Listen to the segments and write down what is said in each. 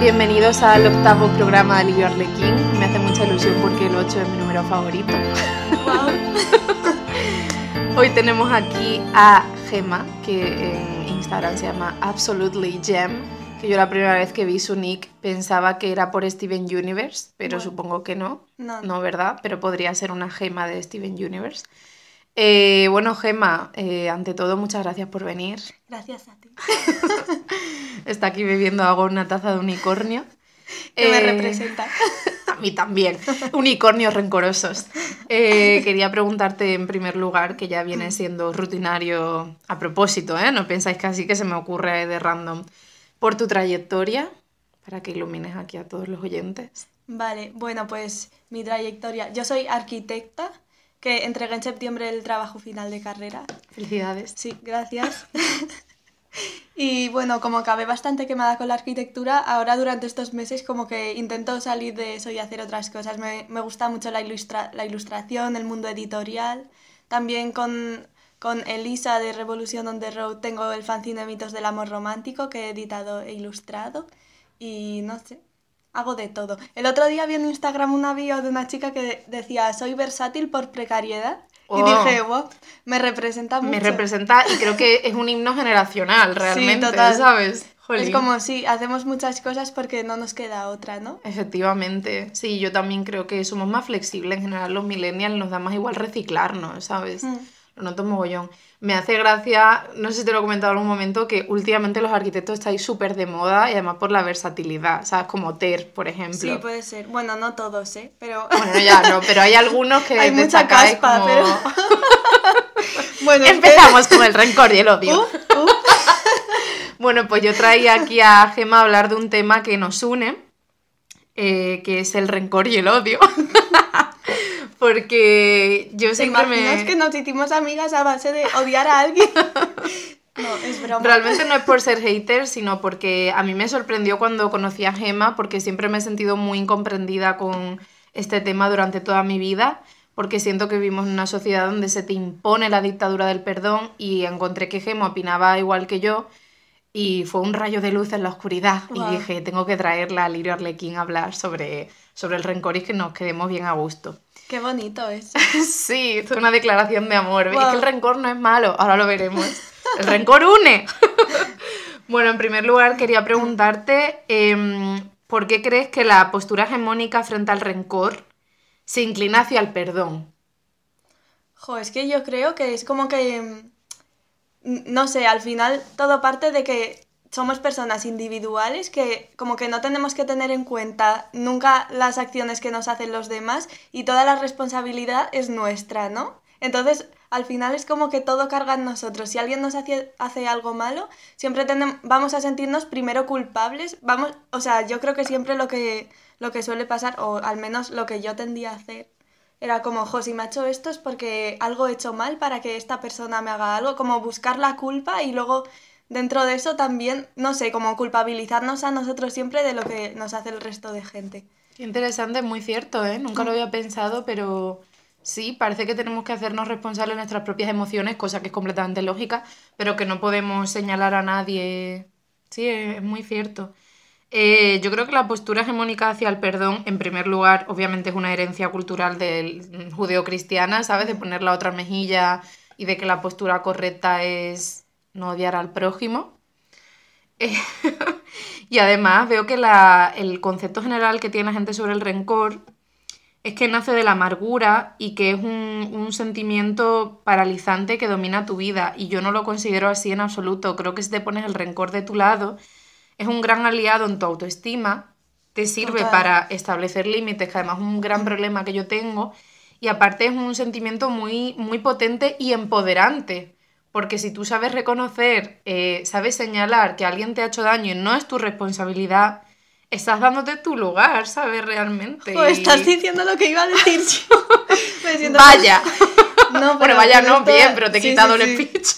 Bienvenidos al octavo programa de Livio Arlequín. Me hace mucha ilusión porque el 8 es mi número favorito. Hoy tenemos aquí a Gemma, que en Instagram se llama Absolutely Gem, que yo la primera vez que vi su nick pensaba que era por Steven Universe, pero Bueno. supongo que no. No, No, ¿verdad? Pero podría ser una Gema de Steven Universe. Eh, bueno, Gema, eh, ante todo, muchas gracias por venir. Gracias a ti. Está aquí bebiendo agua una taza de unicornio. Que me Eh, representa. A mí también. Unicornios rencorosos. Eh, quería preguntarte en primer lugar, que ya viene siendo rutinario a propósito, ¿eh? No pensáis que así que se me ocurre de random. Por tu trayectoria, para que ilumines aquí a todos los oyentes. Vale, bueno, pues mi trayectoria. Yo soy arquitecta, que entregué en septiembre el trabajo final de carrera. Felicidades. Sí, gracias. y bueno, como acabé bastante quemada con la arquitectura, ahora durante estos meses como que intento salir de eso y hacer otras cosas. Me, me gusta mucho la, ilustra- la ilustración, el mundo editorial. También con, con Elisa de Revolution on the Road tengo el fanzine Mitos del Amor Romántico que he editado e ilustrado. Y no sé, hago de todo. El otro día vi en Instagram una bio de una chica que decía, soy versátil por precariedad. Y Oh. dije, wow, me representa mucho. Me representa y creo que es un himno generacional, realmente, total. ¿sabes? Es Jolín. como, sí, hacemos muchas cosas porque no nos queda otra, ¿no? Efectivamente, sí, yo también creo que somos más flexibles en general los millennials, nos da más igual reciclarnos, ¿sabes? Mm. Lo noto mogollón. Me hace gracia, no sé si te lo he comentado en algún momento, que últimamente los arquitectos estáis súper de moda y además por la versatilidad, ¿sabes? Como Ter, por ejemplo. Sí, puede ser. Bueno, no todos, ¿eh? Pero... Bueno, ya no, pero hay algunos que Hay mucha caspa, como... pero- bueno, Empezamos con el rencor y el odio. Uh, uh. Bueno, pues yo traía aquí a Gema a hablar de un tema que nos une, eh, que es el rencor y el odio. Porque yo ¿Te siempre imaginas me... que nos hicimos amigas a base de odiar a alguien? No, es broma. Realmente no es por ser hater, sino porque a mí me sorprendió cuando conocí a Gema, porque siempre me he sentido muy incomprendida con este tema durante toda mi vida, porque siento que vivimos en una sociedad donde se te impone la dictadura del perdón y encontré que Gema opinaba igual que yo y fue un rayo de luz en la oscuridad Guau. y dije, tengo que traerla a Lirio Arlequín a hablar sobre, sobre el rencor y que nos quedemos bien a gusto. Qué bonito es. Sí, es una declaración de amor. Es Guau. que el rencor no es malo, ahora lo veremos. El rencor une. bueno, en primer lugar quería preguntarte, em, ¿por qué crees que la postura hegemónica frente al rencor se inclina hacia el perdón? Jo, es que yo creo que es como que, mm, no sé, al final todo parte de que somos personas individuales que como que no tenemos que tener en cuenta nunca las acciones que nos hacen los demás y toda la responsabilidad es nuestra, ¿no? Entonces, al final es como que todo carga en nosotros. Si alguien nos hace, hace algo malo, siempre tenem- vamos a sentirnos primero culpables. Vamos, o sea, yo creo que siempre lo que, lo que suele pasar, o al menos lo que yo tendía a hacer, era como, jo, si me ha hecho esto es porque algo he hecho mal para que esta persona me haga algo, como buscar la culpa y luego dentro de eso también, no sé, como culpabilizarnos a nosotros siempre de lo que nos hace el resto de gente. Qué interesante, muy cierto, ¿eh? Nunca lo había pensado, pero sí, parece que tenemos que hacernos responsables de nuestras propias emociones, cosa que es completamente lógica, pero que no podemos señalar a nadie. Sí, es muy cierto. Eh, yo creo que la postura hegemónica hacia el perdón, en primer lugar, obviamente es una herencia cultural del judeo-cristiana, ¿sabes? De poner la otra mejilla y de que la postura correcta es no odiar al prójimo. Eh, y además veo que la- el concepto general que tiene la gente sobre el rencor es que nace de la amargura y que es un, un sentimiento paralizante que domina tu vida. Y yo no lo considero así en absoluto. Creo que si te pones el rencor de tu lado, es un gran aliado en tu autoestima, te sirve Total. para establecer límites, que además es un gran problema que yo tengo. Y aparte es un sentimiento muy, muy potente y empoderante. Porque si tú sabes reconocer, eh, sabes señalar que alguien te ha hecho daño y no es tu responsabilidad, estás dándote tu lugar, ¿sabes? Realmente. Jo, Y- estás diciendo lo que iba a decir yo. Me Vaya. No, bueno, vaya, no, toda- bien, pero te he sí, quitado sí, el sí. speech.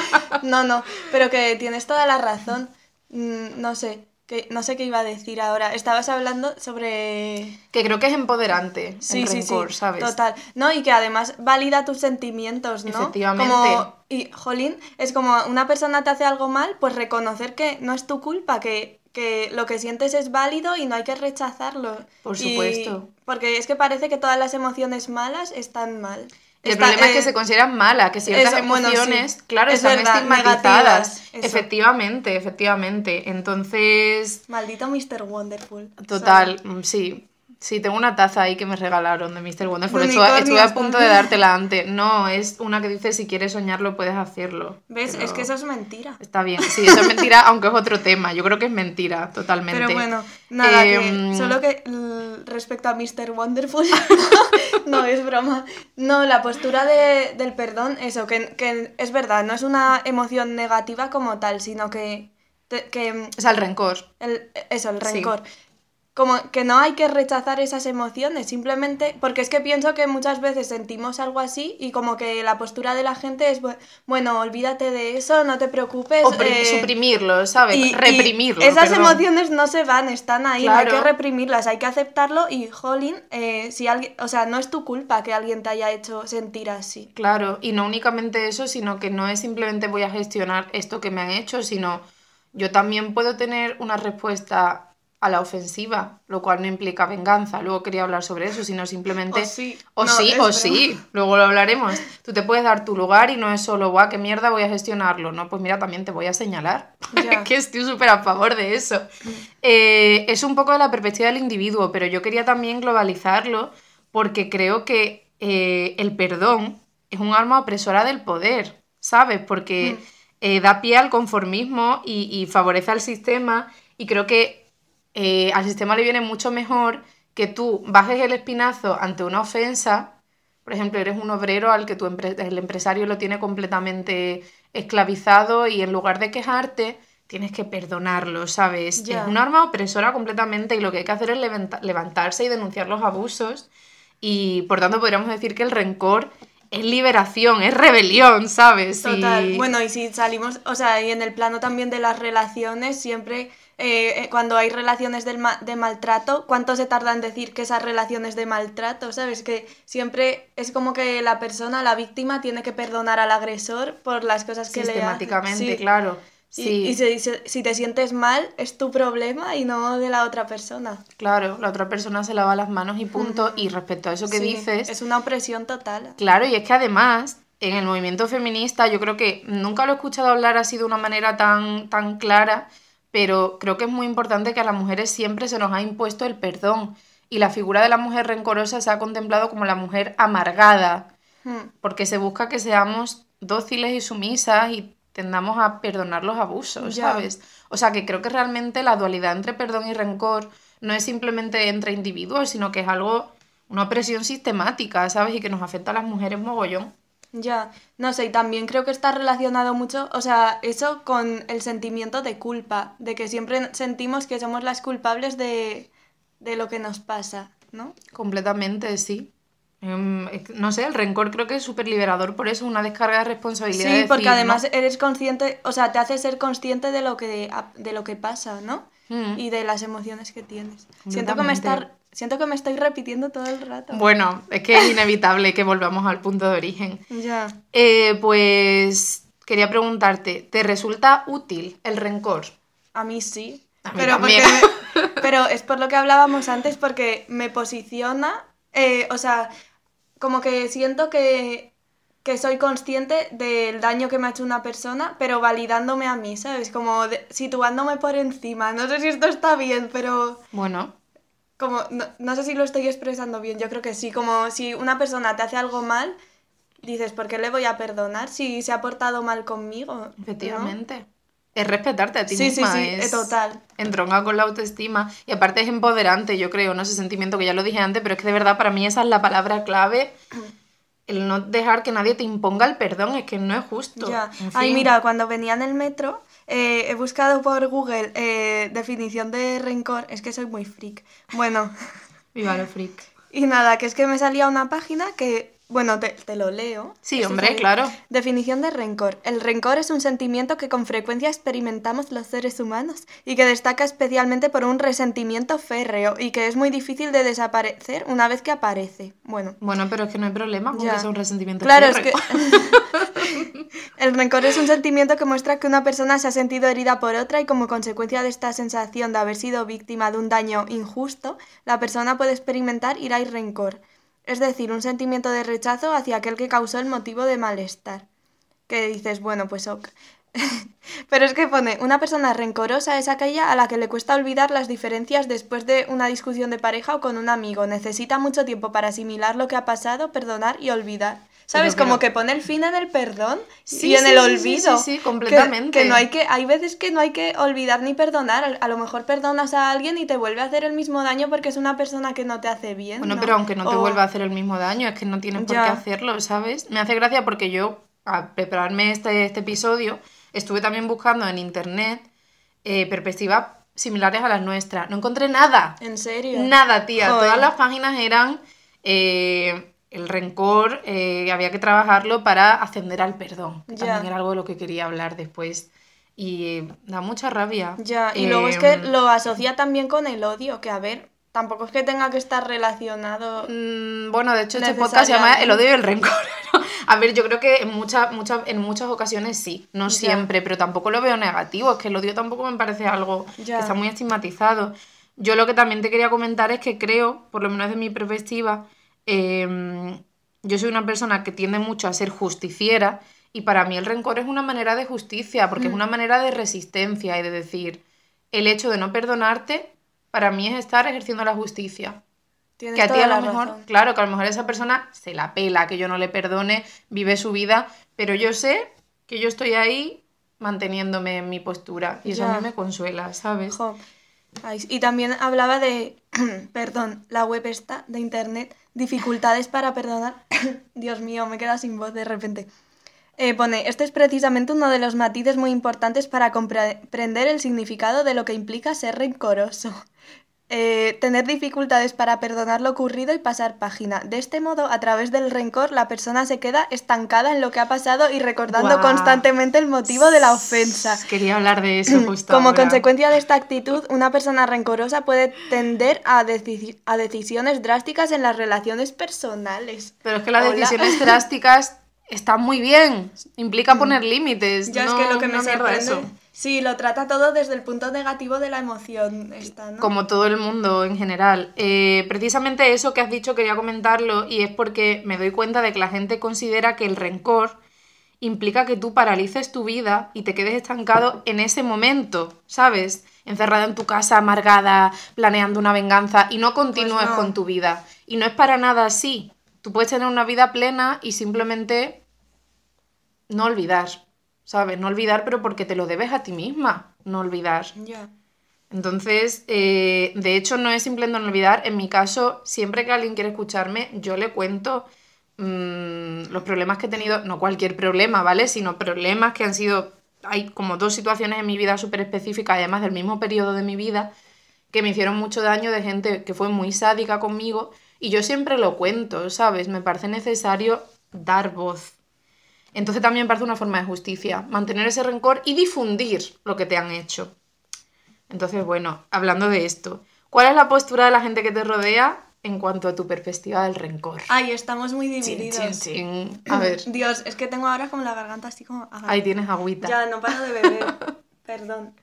No, no, pero que tienes toda la razón. Mm, No sé, que no sé qué iba a decir ahora. Estabas hablando sobre... Que creo que es empoderante Sí, el sí, rencor, sí, ¿sabes? total. No, y que además valida tus sentimientos, ¿no? Efectivamente. Como, y, jolín, es como una persona te hace algo mal, pues reconocer que no es tu culpa, que, que lo que sientes es válido y no hay que rechazarlo. Por Y- supuesto. porque es que parece que todas las emociones malas están mal. El Está- problema es que se consideran malas, que ciertas eso, bueno, sí. emociones, claro, Es están verdad, estigmatizadas. Efectivamente, efectivamente. Entonces, Maldito Mr. Wonderful. total, sí. Sí, tengo una taza ahí que me regalaron de Mr. Wonderful. De Estuve, estuve a punto de dártela antes. No, es una que dice si quieres soñarlo puedes hacerlo. ¿Ves? Pero Es que eso es mentira. Está bien, sí, eso es mentira, aunque es otro tema. Yo creo que es mentira, totalmente. Pero bueno, nada, que Em, solo que respecto a Mr. Wonderful, no, es broma. No, la postura de- del perdón, eso, que, que es verdad, no es una emoción negativa como tal, sino que, que O sea, el rencor. el, eso, el Sí. Como que no hay que rechazar esas emociones, simplemente porque es que pienso que muchas veces sentimos algo así y como que la postura de la gente es, bu- bueno, olvídate de eso, no te preocupes. O pri- eh, suprimirlo, ¿sabes? y- y Reprimirlo. esas perdón. emociones no se van, están ahí, no hay que reprimirlas, hay que aceptarlo y, jolín, eh, si alguien, o sea, no es tu culpa que alguien te haya hecho sentir así. Claro, y no únicamente eso, sino que no es simplemente voy a gestionar esto que me han hecho, sino yo también puedo tener una respuesta a la ofensiva, lo cual no implica venganza. Luego quería hablar sobre eso, sino simplemente... O sí. O No, sí, o sí, luego lo hablaremos. Tú te puedes dar tu lugar y no es solo, guau, qué mierda voy a gestionarlo. No, pues mira, también te voy a señalar. Ya. que estoy súper a favor de eso. Eh, es un poco de la perspectiva del individuo, pero yo quería también globalizarlo porque creo que eh, el perdón es un arma opresora del poder, ¿sabes? Porque Mm. eh, da pie al conformismo y, y favorece al sistema y creo que eh, al sistema le viene mucho mejor que tú bajes el espinazo ante una ofensa. Por ejemplo, eres un obrero al que tu empre- el empresario lo tiene completamente esclavizado y en lugar de quejarte, tienes que perdonarlo, ¿sabes? Es un arma opresora completamente y lo que hay que hacer es levanta- levantarse y denunciar los abusos y por tanto podríamos decir que el rencor es liberación, es rebelión, ¿sabes? Total. Y- Bueno, y si salimos, o sea, y en el plano también de las relaciones, siempre eh, eh, cuando hay relaciones del ma- de maltrato, ¿cuánto se tarda en decir que esas relaciones de maltrato? ¿Sabes? Que siempre es como que la persona, la víctima, tiene que perdonar al agresor por las cosas que le hace. sistemáticamente, Sí. claro. Y- Sí. Y, si, si- si te sientes mal, es tu problema y no de la otra persona. Claro, la otra persona se lava las manos y punto. Y respecto a eso que Sí, dices, Es una opresión total. claro, y es que además en el movimiento feminista yo creo que nunca lo he escuchado hablar así de una manera tan, tan clara, pero creo que es muy importante que a las mujeres siempre se nos ha impuesto el perdón. Y la figura de la mujer rencorosa se ha contemplado como la mujer amargada, Hmm. porque se busca que seamos dóciles y sumisas y tendamos a perdonar los abusos, Ya. ¿sabes? O sea que creo que realmente la dualidad entre perdón y rencor no es simplemente entre individuos, sino que es algo, una opresión sistemática, ¿sabes? Y que nos afecta a las mujeres mogollón. Ya, no sé, y también creo que está relacionado mucho, o sea, eso con el sentimiento de culpa, de que siempre sentimos que somos las culpables de, de lo que nos pasa, ¿no? Completamente, sí. Em, no sé, el rencor creo que es súper liberador por eso, una descarga de responsabilidad. Sí, de porque decir, además ¿no? eres consciente, o sea, te hace ser consciente de lo que, de lo que pasa, ¿no? Mm. Y de las emociones que tienes. Siento que, me está. Siento que me estoy repitiendo todo el rato. Bueno, es que es inevitable que volvamos al punto de origen. Ya. Eh, pues quería preguntarte, ¿te resulta útil el rencor? A mí sí. A mí pero, porque pero es por lo que hablábamos antes, porque me posiciona, eh, o sea, como que siento que, que soy consciente del daño que me ha hecho una persona, pero validándome a mí, ¿sabes? Como de- situándome por encima. No sé si esto está bien, pero Bueno, como no, no sé si lo estoy expresando bien, yo creo que sí, como si una persona te hace algo mal, dices, ¿por qué le voy a perdonar si se ha portado mal conmigo? ¿no? efectivamente. Es respetarte a ti Sí, sí, misma. sí, es total. Entronca con la autoestima. Y aparte es empoderante, yo creo, ¿no? Ese sentimiento que ya lo dije antes, pero es que de verdad para mí esa es la palabra clave. El no dejar que nadie te imponga el perdón, es que no es justo. Ya. En Ay, mira, cuando venía en el metro, eh, he buscado por Google eh, definición de rencor. Es que soy muy freak. Bueno, Viva lo freak. y nada, que es que me salía una página que Bueno, te, te lo leo. Sí, hombre, claro. Definición de rencor. El rencor es un sentimiento que con frecuencia experimentamos los seres humanos y que destaca especialmente por un resentimiento férreo y que es muy difícil de desaparecer una vez que aparece. Bueno, Bueno, pero es que no hay problema con Ya. que sea un resentimiento Claro, es que férreo. el rencor es un sentimiento que muestra que una persona se ha sentido herida por otra y como consecuencia de esta sensación de haber sido víctima de un daño injusto, la persona puede experimentar ira y rencor. Es decir, un sentimiento de rechazo hacia aquel que causó el motivo de malestar. Que dices, bueno, pues ok. Pero es que pone, una persona rencorosa es aquella a la que le cuesta olvidar las diferencias después de una discusión de pareja o con un amigo. Necesita mucho tiempo para asimilar lo que ha pasado, perdonar y olvidar. ¿Sabes? Pero- Como pero- que pone el fin en el perdón Sí, y en sí, el olvido. sí, sí, completamente. Que, no hay que, hay veces que no hay que olvidar ni perdonar. A- lo mejor perdonas a alguien y te vuelve a hacer el mismo daño porque es una persona que no te hace bien. Bueno, ¿no? pero aunque no te vuelva a hacer el mismo daño, es que no tienes por Ya. qué hacerlo, ¿sabes? Me hace gracia porque yo, al prepararme este, este episodio, estuve también buscando en internet eh, perspectivas similares a las nuestras. No encontré nada. ¿En serio? Nada, tía. Joder. Todas las páginas eran eh, el rencor, eh, había que trabajarlo para ascender al perdón. que. También era algo de lo que quería hablar después. Y eh, da mucha rabia. Ya, y luego es que Em, lo asocia también con el odio, que a ver, tampoco es que tenga que estar relacionado. Mm, Bueno, de hecho, este podcast se llama El odio y el rencor. A ver, yo creo que en, muchas muchas en muchas ocasiones sí, no siempre, pero tampoco lo veo negativo. Es que el odio tampoco me parece algo que está muy estigmatizado. Yo lo que también te quería comentar es que creo, por lo menos desde mi perspectiva, em, yo soy una persona que tiende mucho a ser justiciera y para mí el rencor es una manera de justicia, porque es Mm. una manera de resistencia y de decir, el hecho de no perdonarte, para mí es estar ejerciendo la justicia. Tienes Que a ti a lo mejor, razón. claro, que a lo mejor esa persona se la pela, que yo no le perdone, vive su vida, pero yo sé que yo estoy ahí manteniéndome en mi postura y eso a mí me consuela, ¿sabes? Jo. Y también hablaba de, perdón, la web esta de internet, dificultades para perdonar. Dios mío, me queda sin voz de repente. Eh, pone, este es precisamente uno de los matices muy importantes para comprender el significado de lo que implica ser rencoroso. Eh, tener dificultades para perdonar lo ocurrido y pasar página. De este modo, a través del rencor, la persona se queda estancada en lo que ha pasado y recordando constantemente el motivo de la ofensa. Quería hablar de eso justo Como ahora. consecuencia de esta actitud, una persona rencorosa puede tender a, deci- a decisiones drásticas en las relaciones personales. Pero es que las Hola. decisiones drásticas están muy bien, implica poner límites. Ya no, es que lo que me no sorprende... eso. Sí, lo trata todo desde el punto negativo de la emoción esta, ¿no? Como todo el mundo en general. Eh, precisamente eso que has dicho quería comentarlo y es porque me doy cuenta de que la gente considera que el rencor implica que tú paralices tu vida y te quedes estancado en ese momento, ¿sabes? Encerrada en tu casa, amargada, planeando una venganza y no continúes no. con tu vida. Y no es para nada así. Tú puedes tener una vida plena y simplemente no olvidar, ¿sabes? No olvidar, pero porque te lo debes a ti misma, no olvidar. Ya. Entonces, eh, de hecho, no es simplemente no olvidar. En mi caso, siempre que alguien quiere escucharme, yo le cuento mm, los problemas que he tenido, no cualquier problema, ¿vale? Sino problemas que han sido, hay como dos situaciones en mi vida súper específicas, además del mismo periodo de mi vida, que me hicieron mucho daño de gente que fue muy sádica conmigo. Y yo siempre lo cuento, ¿sabes? Me parece necesario dar voz. Entonces también parece una forma de justicia, mantener ese rencor y difundir lo que te han hecho. Entonces, bueno, hablando de esto, ¿cuál es la postura de la gente que te rodea en cuanto a tu perspectiva del rencor? Ay, estamos muy Chin, divididos. chin, chin. A ver, Dios, es que tengo ahora como la garganta así como... ahí tienes agüita. Ya, no paro de beber. Perdón.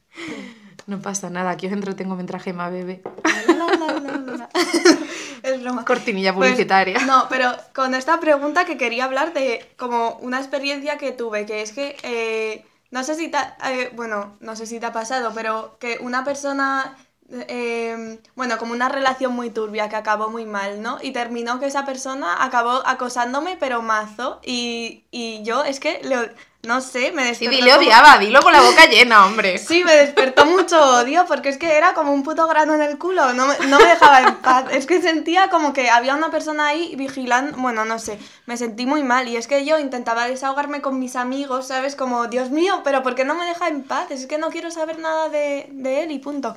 No pasa nada, aquí os entretengo mientras Gema bebe. La, la, la. Es broma. Cortinilla Pues, publicitaria. no, pero con esta pregunta que quería hablar de como una experiencia que tuve, que es que eh, no sé si te, ha- eh, bueno, no sé si te ha pasado, pero que una persona, eh, bueno, como una relación muy turbia que acabó muy mal, ¿no? Y terminó que esa persona acabó acosándome, pero mazo, y, y yo es que, le- no sé, me Sí, despertó dile como- odiaba, dilo con la boca llena, hombre. Sí, me despertó mucho odio porque es que era como un puto grano en el culo, no me, no me dejaba en paz. Es que sentía como que había una persona ahí vigilando, bueno, no sé, me sentí muy mal y es que yo intentaba desahogarme con mis amigos, ¿sabes? Como, Dios mío, pero ¿por qué no me deja en paz? Es que no quiero saber nada de, de él y punto.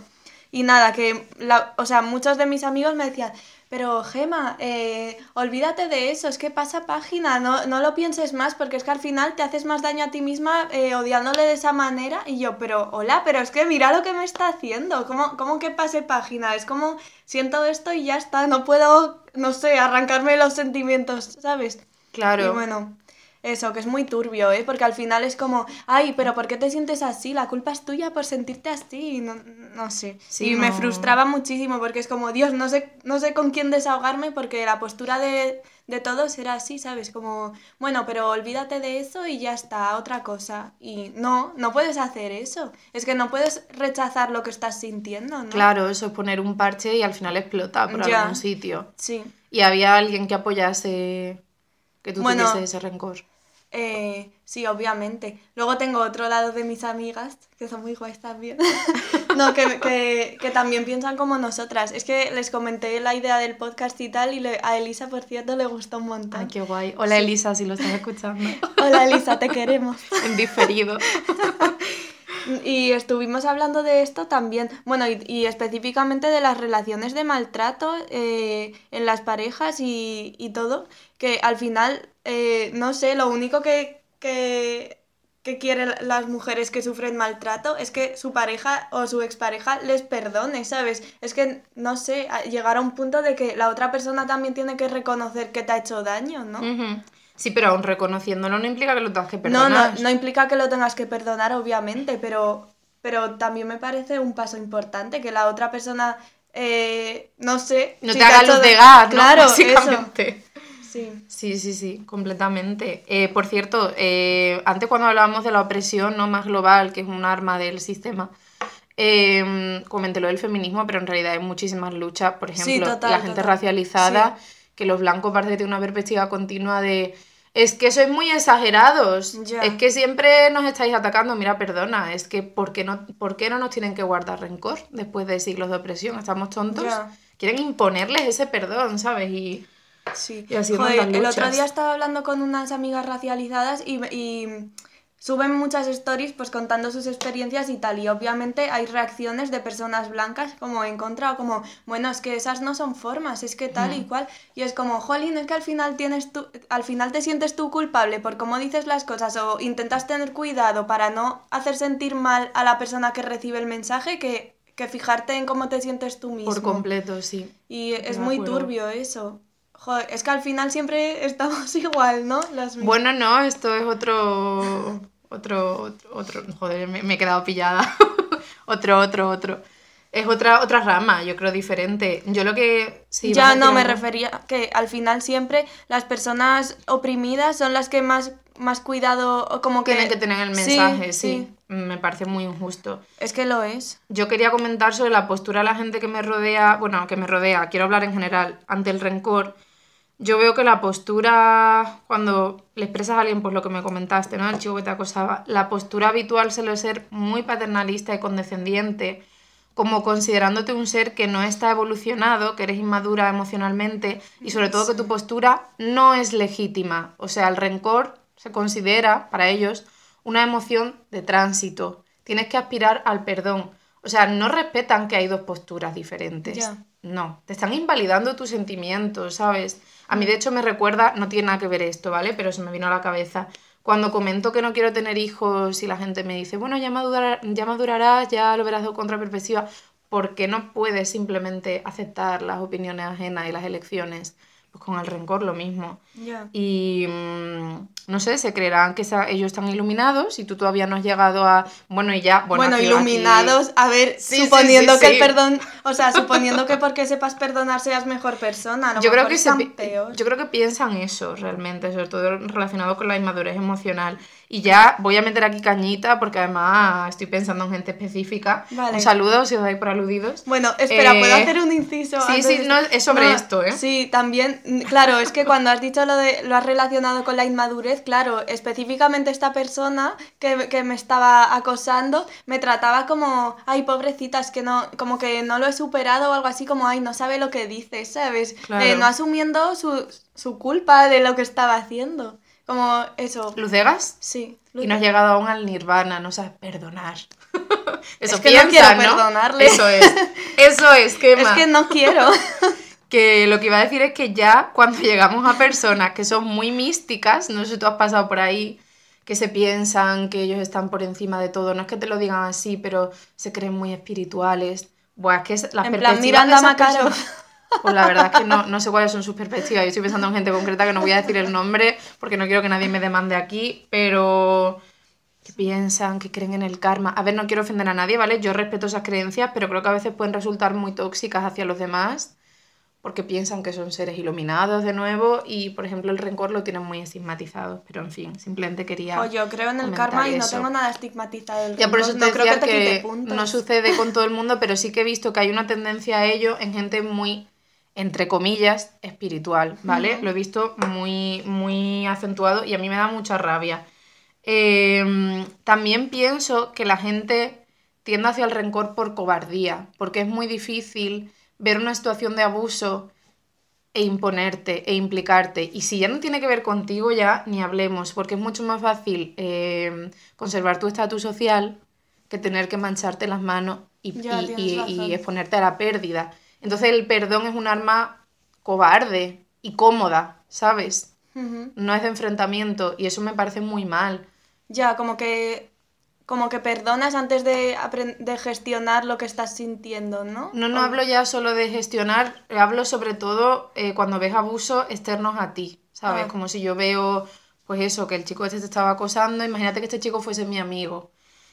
Y nada, que, la, o sea, muchos de mis amigos me decían, pero Gema, eh, olvídate de eso, es que pasa página, no, no lo pienses más porque es que al final te haces más daño a ti misma eh, odiándole de esa manera y yo, pero hola, pero es que mira lo que me está haciendo, ¿cómo, cómo que pase página? Es como siento esto y ya está, no puedo, no sé, arrancarme los sentimientos, ¿sabes? Claro. Y bueno, eso, que es muy turbio, ¿eh? Porque al final es como, ay, pero ¿por qué te sientes así? La culpa es tuya por sentirte así, no, no sé. Sí, y me frustraba muchísimo porque es como, Dios, no sé, no sé con quién desahogarme porque la postura de, de todos era así, ¿sabes? Como, bueno, pero olvídate de eso y ya está, otra cosa. Y no, no puedes hacer eso. Es que no puedes rechazar lo que estás sintiendo, ¿no? Claro, eso es poner un parche y al final explota por Ya. algún sitio. Sí. Y había alguien que apoyase que tú Bueno. ese rencor. Eh, sí, obviamente. Luego tengo otro lado de mis amigas, que son muy guays también. no, que, que, que también piensan como nosotras. Es que les comenté la idea del podcast y tal, y le- a Elisa, por cierto, le gustó un montón. Ay, qué guay. Hola Elisa, si lo estás escuchando. Hola Elisa, te queremos. en diferido. Y estuvimos hablando de esto también, bueno, y, y específicamente de las relaciones de maltrato eh, en las parejas y, y todo, que al final, eh, no sé, lo único que, que, que quieren las mujeres que sufren maltrato es que su pareja o su expareja les perdone, ¿sabes? Es que, no sé, llegar a un punto de que la otra persona también tiene que reconocer que te ha hecho daño, ¿no? Sí, pero aún reconociéndolo no implica que lo tengas que No, perdonar. no, no implica que lo tengas que perdonar, obviamente, pero, pero también me parece un paso importante que la otra persona, eh, no sé... No si te ha haga luz de gas, ¿no? Claro, eso. Básicamente. Sí. Sí, sí, sí, completamente. Eh, por cierto, eh, antes cuando hablábamos de la opresión no más global, que es un arma del sistema, eh, comenté lo del feminismo, pero en realidad hay muchísimas luchas. Por Sí, ejemplo, total, la gente total. racializada, que los blancos parece que tienen una perspectiva continua de es que sois muy exagerados, es que siempre nos estáis atacando. Mira, perdona, es que ¿por qué, no, ¿por qué no nos tienen que guardar rencor después de siglos de opresión? ¿Estamos tontos? Quieren imponerles ese perdón, ¿sabes? Y Sí. Y así Joder, tantas el otro día estaba hablando con unas amigas racializadas y, y suben muchas stories pues contando sus experiencias y tal. Y obviamente hay reacciones de personas blancas como en contra o como, bueno, es que esas no son formas, es que tal y cual. Y es como, jolín, es que al final tienes tú, al final te sientes tú culpable por cómo dices las cosas o intentas tener cuidado para no hacer sentir mal a la persona que recibe el mensaje que, que fijarte en cómo te sientes tú mismo. por completo, sí. Y es muy acuerdo. turbio eso. Joder, es que al final siempre estamos igual, ¿no? Las mismas. Bueno, no, esto es otro. Otro, otro, otro- joder, me, me he quedado pillada. otro, otro, otro. Es otra, otra rama, yo creo, diferente. Yo lo que. sí, ya no me algo. refería que al final siempre las personas oprimidas son las que más, más cuidado como que... Tienen que tener el Sí, mensaje, sí, Me parece muy injusto. Es que lo es. Yo quería comentar sobre la postura de la gente que me rodea, bueno, que me rodea, quiero hablar en general, ante el rencor. Yo veo que la postura, cuando le expresas a alguien, pues lo que me comentaste, ¿no? El chico que te acosaba, la postura habitual suele ser muy paternalista y condescendiente, como considerándote un ser que no está evolucionado, que eres inmadura emocionalmente y sobre todo que tu postura no es legítima. O sea, el rencor se considera para ellos una emoción de tránsito. Tienes que aspirar al perdón. O sea, no respetan que hay dos posturas diferentes. No, te están invalidando tus sentimientos, ¿sabes? A mí de hecho me recuerda, no tiene nada que ver esto, ¿vale? Pero se me vino a la cabeza. Cuando comento que no quiero tener hijos y la gente me dice, bueno, ya, madura- ya madurarás, ya lo verás de otra perspectiva, ¿por qué no puedes simplemente aceptar las opiniones ajenas y las elecciones? Pues con el rencor lo mismo. Y mm, no sé, se creerán que esa- ellos están iluminados y tú todavía no has llegado a. Bueno, y ya. Bueno, Bueno, aquí- iluminados, aquí- a ver, Sí, suponiendo sí, que el perdón, o sea, suponiendo que porque sepas perdonar seas mejor persona, lo Yo creo, que se peor. yo creo que piensan eso realmente, sobre todo relacionado con la inmadurez emocional. Y ya voy a meter aquí cañita porque además estoy pensando en gente específica. Vale. Un saludo si os dais por aludidos. Bueno, espera, ¿puedo Eh, hacer un inciso? sí, antes sí, de- no, es sobre esto, ¿eh? Sí, también, claro, es que cuando has dicho lo de, lo has relacionado con la inmadurez, claro, específicamente esta persona que, que me estaba acosando me trataba como, ay, pobrecitas, que no, como que no lo he superado o algo así, como, ay, no sabe lo que dice, ¿sabes? Claro. Eh, no asumiendo su, su culpa de lo que estaba haciendo. Como eso. Luz de gas. Sí. Y no has llegado aún al nirvana, no sabes perdonar. Eso Es que no piensan, quiero ¿no? perdonarle. Eso es. Eso es, qué Es que no quiero. Que lo que iba a decir es que ya cuando llegamos a personas que son muy místicas, no sé si tú has pasado por ahí, que se piensan que ellos están por encima de todo, no es que te lo digan así, pero se creen muy espirituales. Buah, es que es la En plan, Miranda Macaro. personas- Pues la verdad es que no, no sé cuáles son sus perspectivas. Yo estoy pensando en gente concreta que no voy a decir el nombre porque no quiero que nadie me demande aquí, pero que piensan, que creen en el karma. A ver, no quiero ofender a nadie, ¿vale? Yo respeto esas creencias, pero creo que a veces pueden resultar muy tóxicas hacia los demás porque piensan que son seres iluminados de nuevo y, por ejemplo, el rencor lo tienen muy estigmatizado. Pero, en fin, simplemente quería... O yo creo en el karma y no eso. tengo nada estigmatizado del Ya por eso rencor. te no creo que te no sucede con todo el mundo, pero sí que he visto que hay una tendencia a ello en gente muy, entre comillas, espiritual, ¿vale? Lo he visto muy, muy acentuado y a mí me da mucha rabia. Eh, también pienso que la gente tiende hacia el rencor por cobardía, porque es muy difícil ver una situación de abuso e imponerte e implicarte. Y si ya no tiene que ver contigo, ya ni hablemos, porque es mucho más fácil eh, conservar tu estatus social que tener que mancharte las manos y, Ya, y- tienes y- razón. y exponerte a la pérdida. Entonces el perdón es un arma cobarde y cómoda, ¿sabes? No es de enfrentamiento y eso me parece muy mal. Ya, como que como que perdonas antes de, de gestionar lo que estás sintiendo, ¿no? No, no hablo ya solo de gestionar, hablo sobre todo eh, cuando ves abusos externos a ti, ¿sabes? Ah. Como si yo veo, pues eso, que el chico este te estaba acosando, imagínate que este chico fuese mi amigo.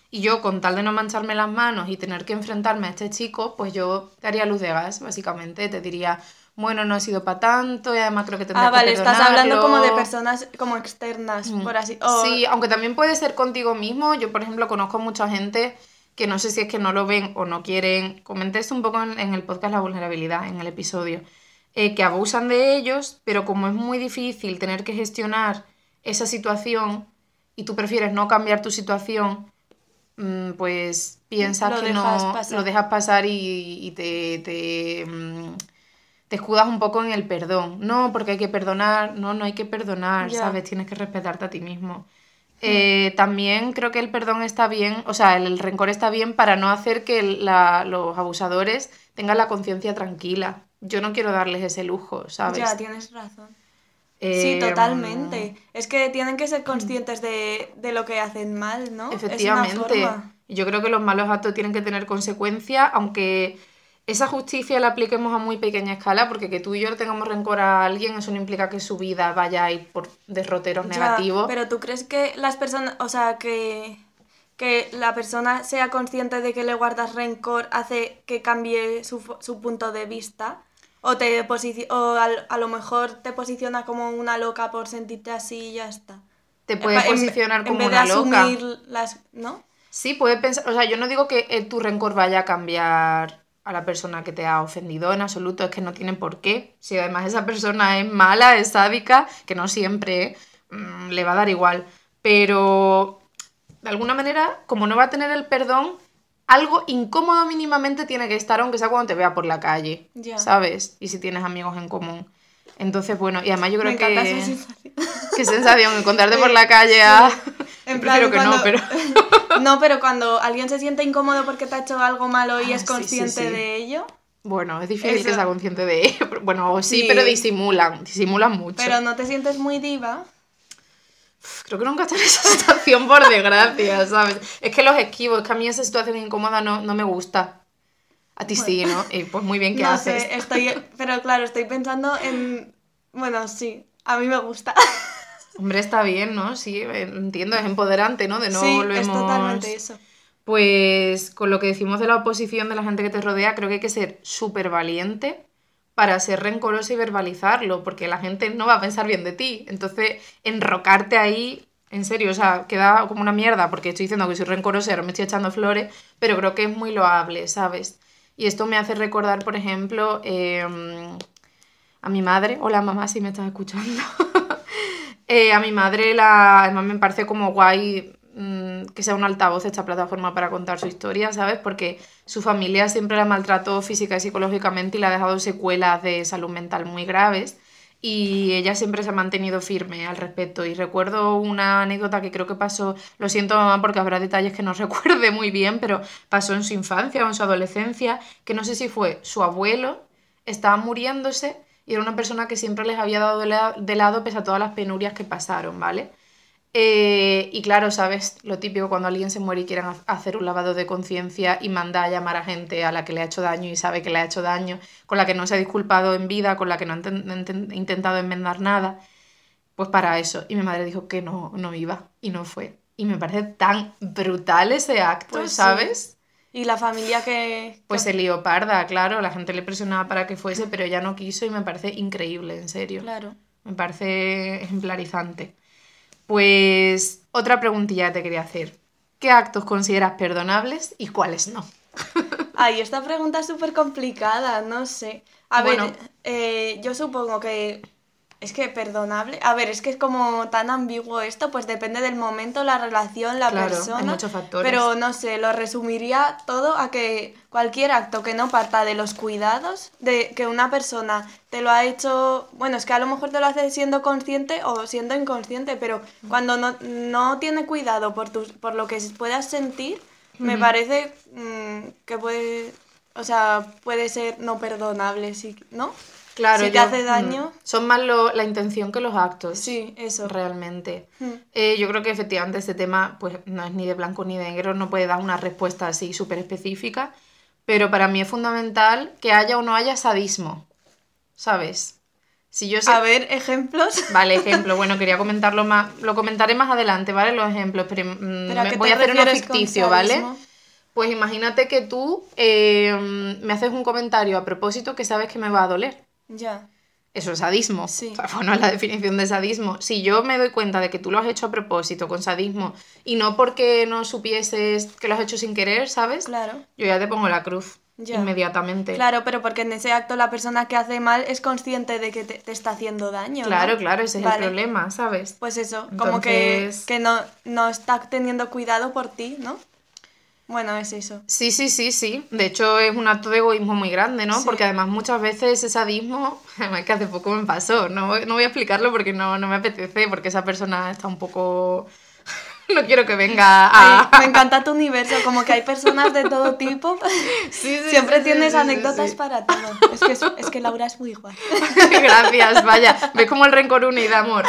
Y yo, con tal de no mancharme las manos y tener que enfrentarme a este chico, pues yo te haría luz de gas, básicamente. Te diría, bueno, no ha sido para tanto y además creo que tendrás Ah, vale, que estás hablando como de perdonarlo". personas como externas, Mm. por así. o- Sí, aunque también puede ser contigo mismo. Yo, por ejemplo, conozco mucha gente que no sé si es que no lo ven o no quieren. Comenté esto un poco en, en el podcast La vulnerabilidad, en el episodio. eh, que abusan de ellos, pero como es muy difícil tener que gestionar esa situación y tú prefieres no cambiar tu situación, pues piensas Lo que dejas no pasar. lo dejas pasar y, y te, te, mm, te escudas un poco en el perdón. No, porque hay que perdonar, no, no hay que perdonar. ¿sabes? Tienes que respetarte a ti mismo. Eh, también creo que el perdón está bien, o sea, el, el rencor está bien para no hacer que la- los abusadores tengan la conciencia tranquila. Yo no quiero darles ese lujo, ¿sabes? Ya, tienes razón. Eh, Sí, totalmente. Es que tienen que ser conscientes de, de lo que hacen mal, ¿no? Efectivamente. Yo creo que los malos actos tienen que tener consecuencias, aunque esa justicia la apliquemos a muy pequeña escala, porque que tú y yo tengamos rencor a alguien, eso no implica que su vida vaya a ir por derroteros Ya, negativos. pero tú crees que las personas, o sea, que, que la persona sea consciente de que le guardas rencor hace que cambie su, su punto de vista? O, te posici- o al- a lo mejor te posiciona como una loca por sentirte así y ya está. Te puede En- en- posicionar como en vez una de loca. asumir las, ¿no? Sí, puede pensar, o sea, yo no digo que eh, tu rencor vaya a cambiar a la persona que te ha ofendido en absoluto, es que no tiene por qué. Si además esa persona es mala, es sádica, que no siempre mm, le va a dar igual, pero de alguna manera, como no va a tener el perdón, algo incómodo mínimamente tiene que estar, aunque sea cuando te vea por la calle, Ya. ¿sabes? Y si tienes amigos en común. Entonces, bueno, y además yo creo Me que... esa sensación. Qué sensación encontrarte por la calle a... En Prefiero plan, que no, cuando- pero... No, pero cuando alguien se siente incómodo porque te ha hecho algo malo y Ah, es sí, sí, consciente sí. de ello, Bueno, es difícil que Eso. sea consciente de ello. Bueno, sí, Sí. pero disimulan, disimulan mucho. pero no te sientes muy diva. Creo que nunca estoy en esa situación, por desgracia, ¿sabes? Es que los esquivo, es que a mí esa situación incómoda no, no me gusta. A ti sí, ¿no? Y pues muy bien que no haces. sé, estoy, pero claro, estoy pensando en, bueno, sí, a mí me gusta. Hombre, está bien, ¿no? Sí, eh, entiendo, es empoderante, ¿no? De no sí, volvemos... es totalmente eso. Pues con lo que decimos de la oposición de la gente que te rodea, creo que hay que ser súper valiente para ser rencoroso y verbalizarlo, porque la gente no va a pensar bien de ti. Entonces, enrocarte ahí, en serio, o sea, queda como una mierda, porque estoy diciendo que soy rencorosa y ahora me estoy echando flores, pero creo que es muy loable, ¿sabes? Y esto me hace recordar, por ejemplo, eh, a mi madre, hola mamá, si me estás escuchando. Eh, a mi madre, la, además me parece como guay mm, que sea un altavoz esta plataforma para contar su historia, ¿sabes? Porque su familia siempre la maltrató física y psicológicamente y le ha dejado secuelas de salud mental muy graves. Y ella siempre se ha mantenido firme al respecto. Y recuerdo una anécdota que creo que pasó, lo siento mamá porque habrá detalles que no recuerde muy bien, pero pasó en su infancia o en su adolescencia, que no sé si fue su abuelo estaba muriéndose y era una persona que siempre les había dado de de lado pese a todas las penurias que pasaron, ¿vale? Eh, y claro, ¿sabes? Lo típico cuando alguien se muere y quieren ha- hacer un lavado de conciencia y manda a llamar a gente a la que le ha hecho daño y sabe que le ha hecho daño, con la que no se ha disculpado en vida, con la que no ha inten- inten- intentado enmendar nada, pues para eso. Y mi madre dijo que no, no iba y no fue. Y me parece tan brutal ese acto, Pues sí. ¿sabes? Y la familia que... Pues se lió parda, claro, la gente le presionaba para que fuese, pero ella no quiso y me parece increíble, en serio. Claro. Me parece ejemplarizante. Pues otra preguntilla te quería hacer. ¿Qué actos consideras perdonables y cuáles no? Ay, esta pregunta es súper complicada, no sé. A Bueno. ver, eh, yo supongo que es que perdonable. A ver, es que es como tan ambiguo esto, pues depende del momento, la relación, la Claro, hay persona. muchos factores. Pero no sé, lo resumiría todo a que cualquier acto que no parta de los cuidados, de que una persona te lo ha hecho, bueno, es que a lo mejor te lo hace siendo consciente o siendo inconsciente, pero cuando no, no tiene cuidado por, tus, por lo que puedas sentir, me parece mm, que puede, o sea, puede ser no perdonable, sí, ¿no? Claro, Si te yo- hace daño. mm, Son más lo- la intención que los actos. Sí, eso. Realmente. Mm. Eh, yo creo que efectivamente este tema pues no es ni de blanco ni de negro, no puede dar una respuesta así súper específica, pero para mí es fundamental que haya o no haya sadismo, ¿sabes? Si yo sé... A ver, ejemplos. Vale, ejemplo. Bueno, quería comentarlo más. Lo comentaré más adelante, ¿vale? Los ejemplos. Pero, mm, Pero ¿a me- qué voy a hacer uno ficticio, ¿vale? Pues imagínate que tú eh, me haces un comentario a propósito que sabes que me va a doler. Ya. Eso es sadismo. Sí. O sea, bueno, es la definición de sadismo. Si yo me doy cuenta de que tú lo has hecho a propósito, con sadismo, y no porque no supieses que lo has hecho sin querer, ¿sabes? Claro. Yo ya te pongo la cruz Ya. inmediatamente. Claro, pero porque en ese acto la persona que hace mal es consciente de que te, te está haciendo daño. ¿no? Claro, claro, ese es Vale. el problema, ¿sabes? Pues eso, como que, que no, no está teniendo cuidado por ti, ¿no? Bueno, es eso. Sí, sí, sí, sí. De hecho, es un acto de egoísmo muy grande, ¿no? Sí. Porque además muchas veces ese sadismo, además que hace poco me pasó, no, voy- no voy a explicarlo porque no, no me apetece, porque esa persona está un poco... no quiero que venga a... Ay, me encanta tu universo, como que hay personas de todo tipo. Sí, sí, Siempre sí, tienes anécdotas para todo. Es que, es, es que Laura es muy igual. Gracias, vaya. Ves como el rencor une y da amor.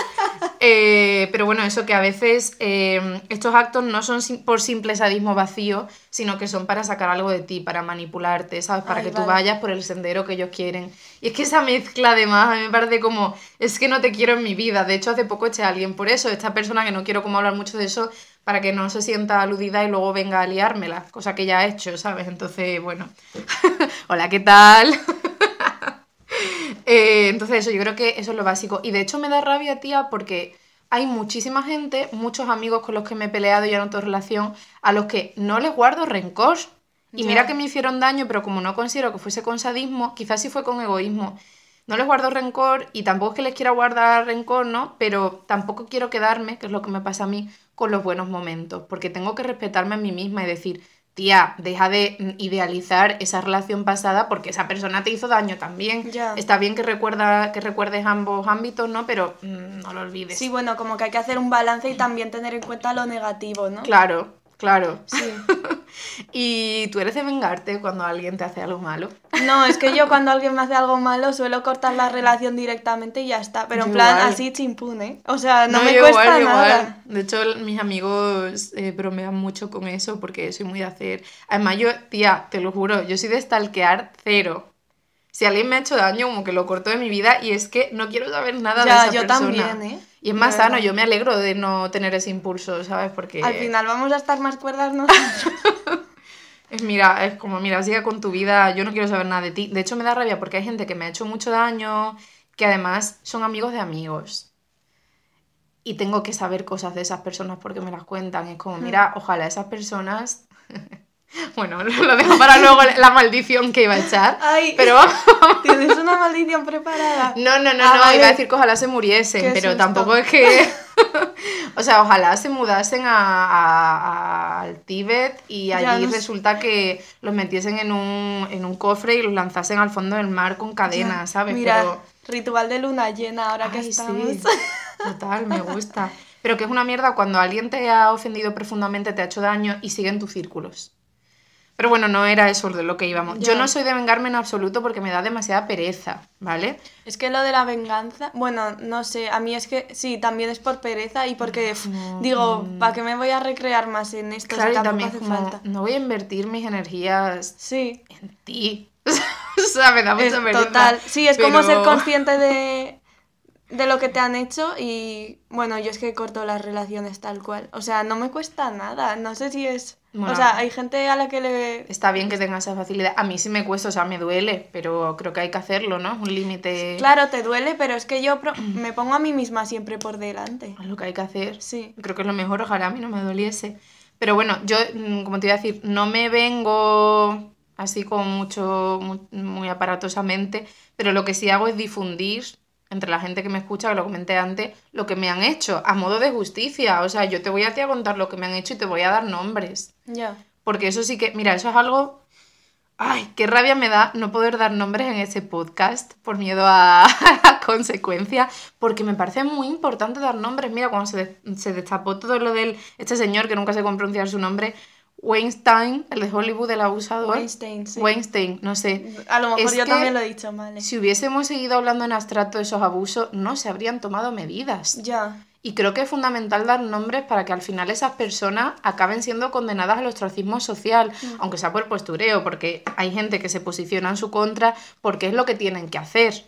Eh, pero bueno, eso que a veces eh, estos actos no son por simple sadismo vacío, sino que son para sacar algo de ti, para manipularte, ¿sabes? Para Ay, que tú vayas por el sendero que ellos quieren. Y es que esa mezcla además a mí me parece como, es que no te quiero en mi vida. De hecho, hace poco eché a alguien por eso, esta persona que no quiero como hablar mucho de eso, para que no se sienta aludida y luego venga a liármela, cosa que ya ha hecho, ¿sabes? Entonces, bueno. Hola, ¿qué tal? Eh, entonces eso, yo creo que eso es lo básico. Y de hecho me da rabia, tía, porque hay muchísima gente, muchos amigos con los que me he peleado ya en otra relación, a los que no les guardo rencor. Y mira que me hicieron daño, pero como no considero que fuese con sadismo, quizás sí fue con egoísmo. No les guardo rencor y tampoco es que les quiera guardar rencor, ¿no? Pero tampoco quiero quedarme, que es lo que me pasa a mí, con los buenos momentos, porque tengo que respetarme a mí misma y decir, tía, deja de mm, idealizar esa relación pasada porque esa persona te hizo daño también. Está bien que, recuerda, que recuerdes ambos ámbitos, ¿no? Pero mm, no lo olvides. Sí, bueno, como que hay que hacer un balance y también tener en cuenta lo negativo, ¿no? Claro, claro. Sí. ¿Y tú eres de vengarte cuando alguien te hace algo malo? No, es que yo cuando alguien me hace algo malo suelo cortar la relación directamente y ya está. Pero en plan igual. así chimpune. O sea, no, me yo cuesta igual, nada. igual. De hecho, mis amigos eh, bromean mucho con eso porque soy muy de hacer. Además, yo, tía, te lo juro, yo soy de stalkear cero. Si alguien me ha hecho daño, como que lo corto de mi vida y es que no quiero saber nada de Ya, esa yo persona. también, ¿eh? Y es más De sano, yo me alegro de no tener ese impulso, ¿sabes? Porque Al final vamos a estar más cuerdas nosotros. es, mira, es como, mira, siga con tu vida, yo no quiero saber nada de ti. De hecho, me da rabia porque hay gente que me ha hecho mucho daño, que además son amigos de amigos. Y tengo que saber cosas de esas personas porque me las cuentan. Es como, mira, ojalá esas personas... bueno, lo dejo para luego la maldición que iba a echar. Ay. Pero... Tienes una maldición preparada. No, no, no, Ah, no, vale. iba a decir que ojalá se muriesen, Qué pero susto. tampoco es que... o sea, ojalá se mudasen a, a- a- al Tíbet y allí no sé. resulta que los metiesen en un, en un cofre y los lanzasen al fondo del mar con cadenas, ¿sabes? Mira, Pero... ritual de luna llena ahora que estamos. sí, total, me gusta. Pero que es una mierda cuando alguien te ha ofendido profundamente, te ha hecho daño y sigue en tus círculos. Pero bueno, no era eso de lo que íbamos. Yo no soy de vengarme en absoluto porque me da demasiada pereza, ¿vale? Es que lo de la venganza, bueno, no sé, a mí es que sí, también es por pereza y porque No, digo. ¿para qué me voy a recrear más en esto Claro, si y tampoco también hace como, falta? no voy a invertir mis energías Sí, en ti. o sea, me da mucha pereza. total. Sí, es como ser consciente de, de lo que te han hecho y bueno, yo es que corto las relaciones tal cual. O sea, no me cuesta nada, no sé si es... Bueno. O sea, hay gente a la que le... Está bien que tenga esa facilidad. A mí sí me cuesta, o sea, me duele, pero creo que hay que hacerlo, ¿no? Un límite Claro, te duele, pero es que yo pro- me pongo a mí misma siempre por delante. es lo que hay que hacer. Sí. Creo que es lo mejor, ojalá a mí no me doliese. Pero bueno, yo, mm, como te iba a decir, no me vengo así como mucho, mu- muy, aparatosamente, pero lo que sí hago es difundir entre la gente que me escucha, que lo comenté antes, lo que me han hecho, a modo de justicia. O sea, yo te voy a ti a contar lo que me han hecho y te voy a dar nombres. Ya. Porque eso sí que, mira, eso es algo... Ay, qué rabia me da no poder dar nombres en este podcast por miedo a, a consecuencias, porque me parece muy importante dar nombres. Mira, cuando se, de- se destapó todo lo del este señor que nunca sé cómo pronunciar su nombre, Weinstein, el de Hollywood, el abusador. Weinstein, sí. Weinstein, no sé. A lo mejor Es yo también lo he dicho mal. Si hubiésemos seguido hablando en abstracto de esos abusos, no se habrían tomado medidas. Ya. Y creo que es fundamental dar nombres para que al final esas personas acaben siendo condenadas al ostracismo social, aunque sea por postureo, porque hay gente que se posiciona en su contra porque es lo que tienen que hacer.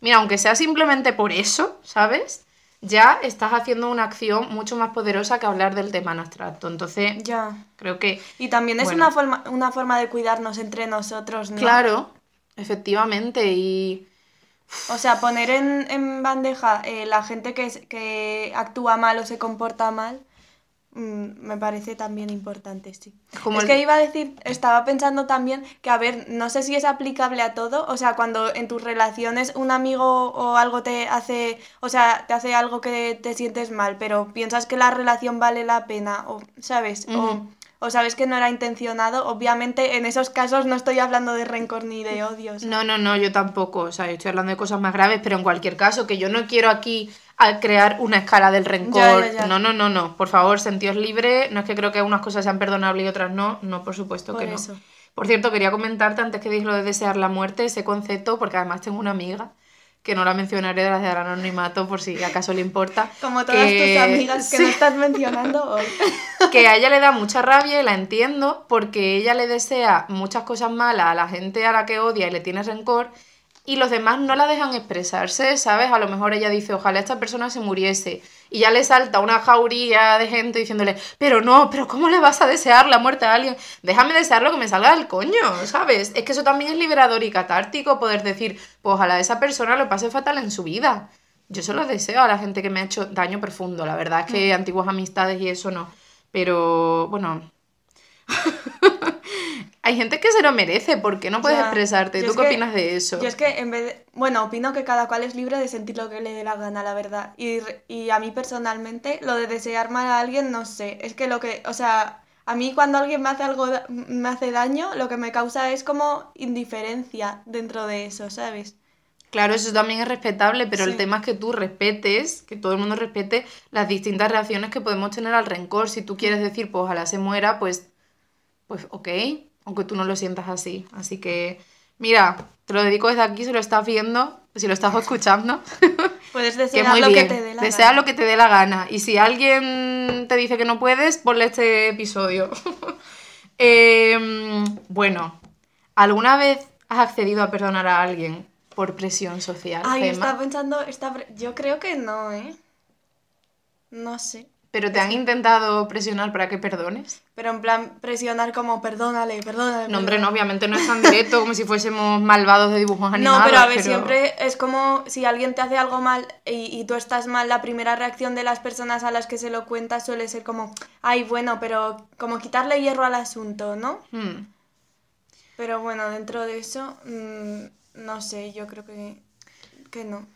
Mira, aunque sea simplemente por eso, ¿sabes? Ya estás haciendo una acción mucho más poderosa que hablar del tema en abstracto. Entonces, Ya. creo que, Y también es Bueno. una, forma, una forma de cuidarnos entre nosotros, ¿no? claro, efectivamente, y O sea, poner en, en bandeja eh, la gente que, que actúa mal o se comporta mal, mm, me parece también importante, sí. como es el- que iba a decir, estaba pensando también que, a ver, no sé si es aplicable a todo, o sea, cuando en tus relaciones un amigo o algo te hace, o sea, te hace algo que te sientes mal, pero piensas que la relación vale la pena, o, ¿sabes? O, o sabes que no era intencionado, obviamente en esos casos no estoy hablando de rencor ni de odios. No, no, no, yo tampoco. O sea, yo estoy hablando de cosas más graves, pero en cualquier caso, que yo no quiero aquí crear una escala del rencor. Ya, ya, ya. No, no, no, no. Por favor, sentidos libres. No es que creo que unas cosas sean perdonables y otras no. No, por supuesto Por que no. Por cierto, quería comentarte antes que dije lo de desear la muerte, ese concepto, porque además tengo una amiga que no la mencionaré de las de anonimato por si acaso le importa. Como todas que- tus amigas que Sí no estás mencionando hoy. que a ella le da mucha rabia y la entiendo porque ella le desea muchas cosas malas a la gente a la que odia y le tiene rencor y los demás no la dejan expresarse, ¿sabes? A lo mejor ella dice, ojalá esta persona se muriese y ya le salta una jauría de gente diciéndole, pero no, pero ¿cómo le vas a desear la muerte a alguien? Déjame desear lo que me salga del coño, ¿sabes? Es que eso también es liberador y catártico poder decir, pues ojalá esa persona lo pase fatal en su vida. Yo se lo deseo a la gente que me ha hecho daño profundo. La verdad es que antiguas amistades y eso no. Pero bueno. Hay gente que se lo merece. ¿Por qué no puedes Ya. expresarte? Yo ¿Tú qué que- opinas de eso? Yo es que en vez de... Bueno, opino que cada cual es libre de sentir lo que le dé la gana, la verdad. Y, y a mí personalmente, lo de desear mal a alguien, no sé. Es que lo que... O sea, a mí cuando alguien me hace algo, me hace daño, lo que me causa es como indiferencia dentro de eso, ¿sabes? Claro, eso también es respetable, pero el tema es que tú respetes, que todo el mundo respete las distintas reacciones que podemos tener al rencor. Si tú quieres decir, pues ojalá se muera, pues, pues ok, aunque tú no lo sientas así. Así que, mira, te lo dedico desde aquí, si lo estás viendo, si lo estás escuchando. Puedes Que desear muy lo bien, que te dé la desea gana. lo que te dé la gana. Y si alguien te dice que no puedes, ponle este episodio. Em, bueno, ¿alguna vez has accedido a perdonar a alguien por presión social? Ay, estaba pensando... Yo creo que no, ¿eh? No sé. ¿Pero te han intentado presionar para que perdones? Pero en plan, presionar como, perdónale, perdónale. No, hombre, no, perdónale". obviamente no es tan directo como si fuésemos malvados de dibujos animados. No, pero a ver, siempre es como si alguien te hace algo mal y, y tú estás mal, la primera reacción de las personas a las que se lo cuentas suele ser como, ay, bueno, pero como quitarle hierro al asunto, ¿no? Hmm. Pero bueno, dentro de eso, mm, no sé, yo creo que, que no.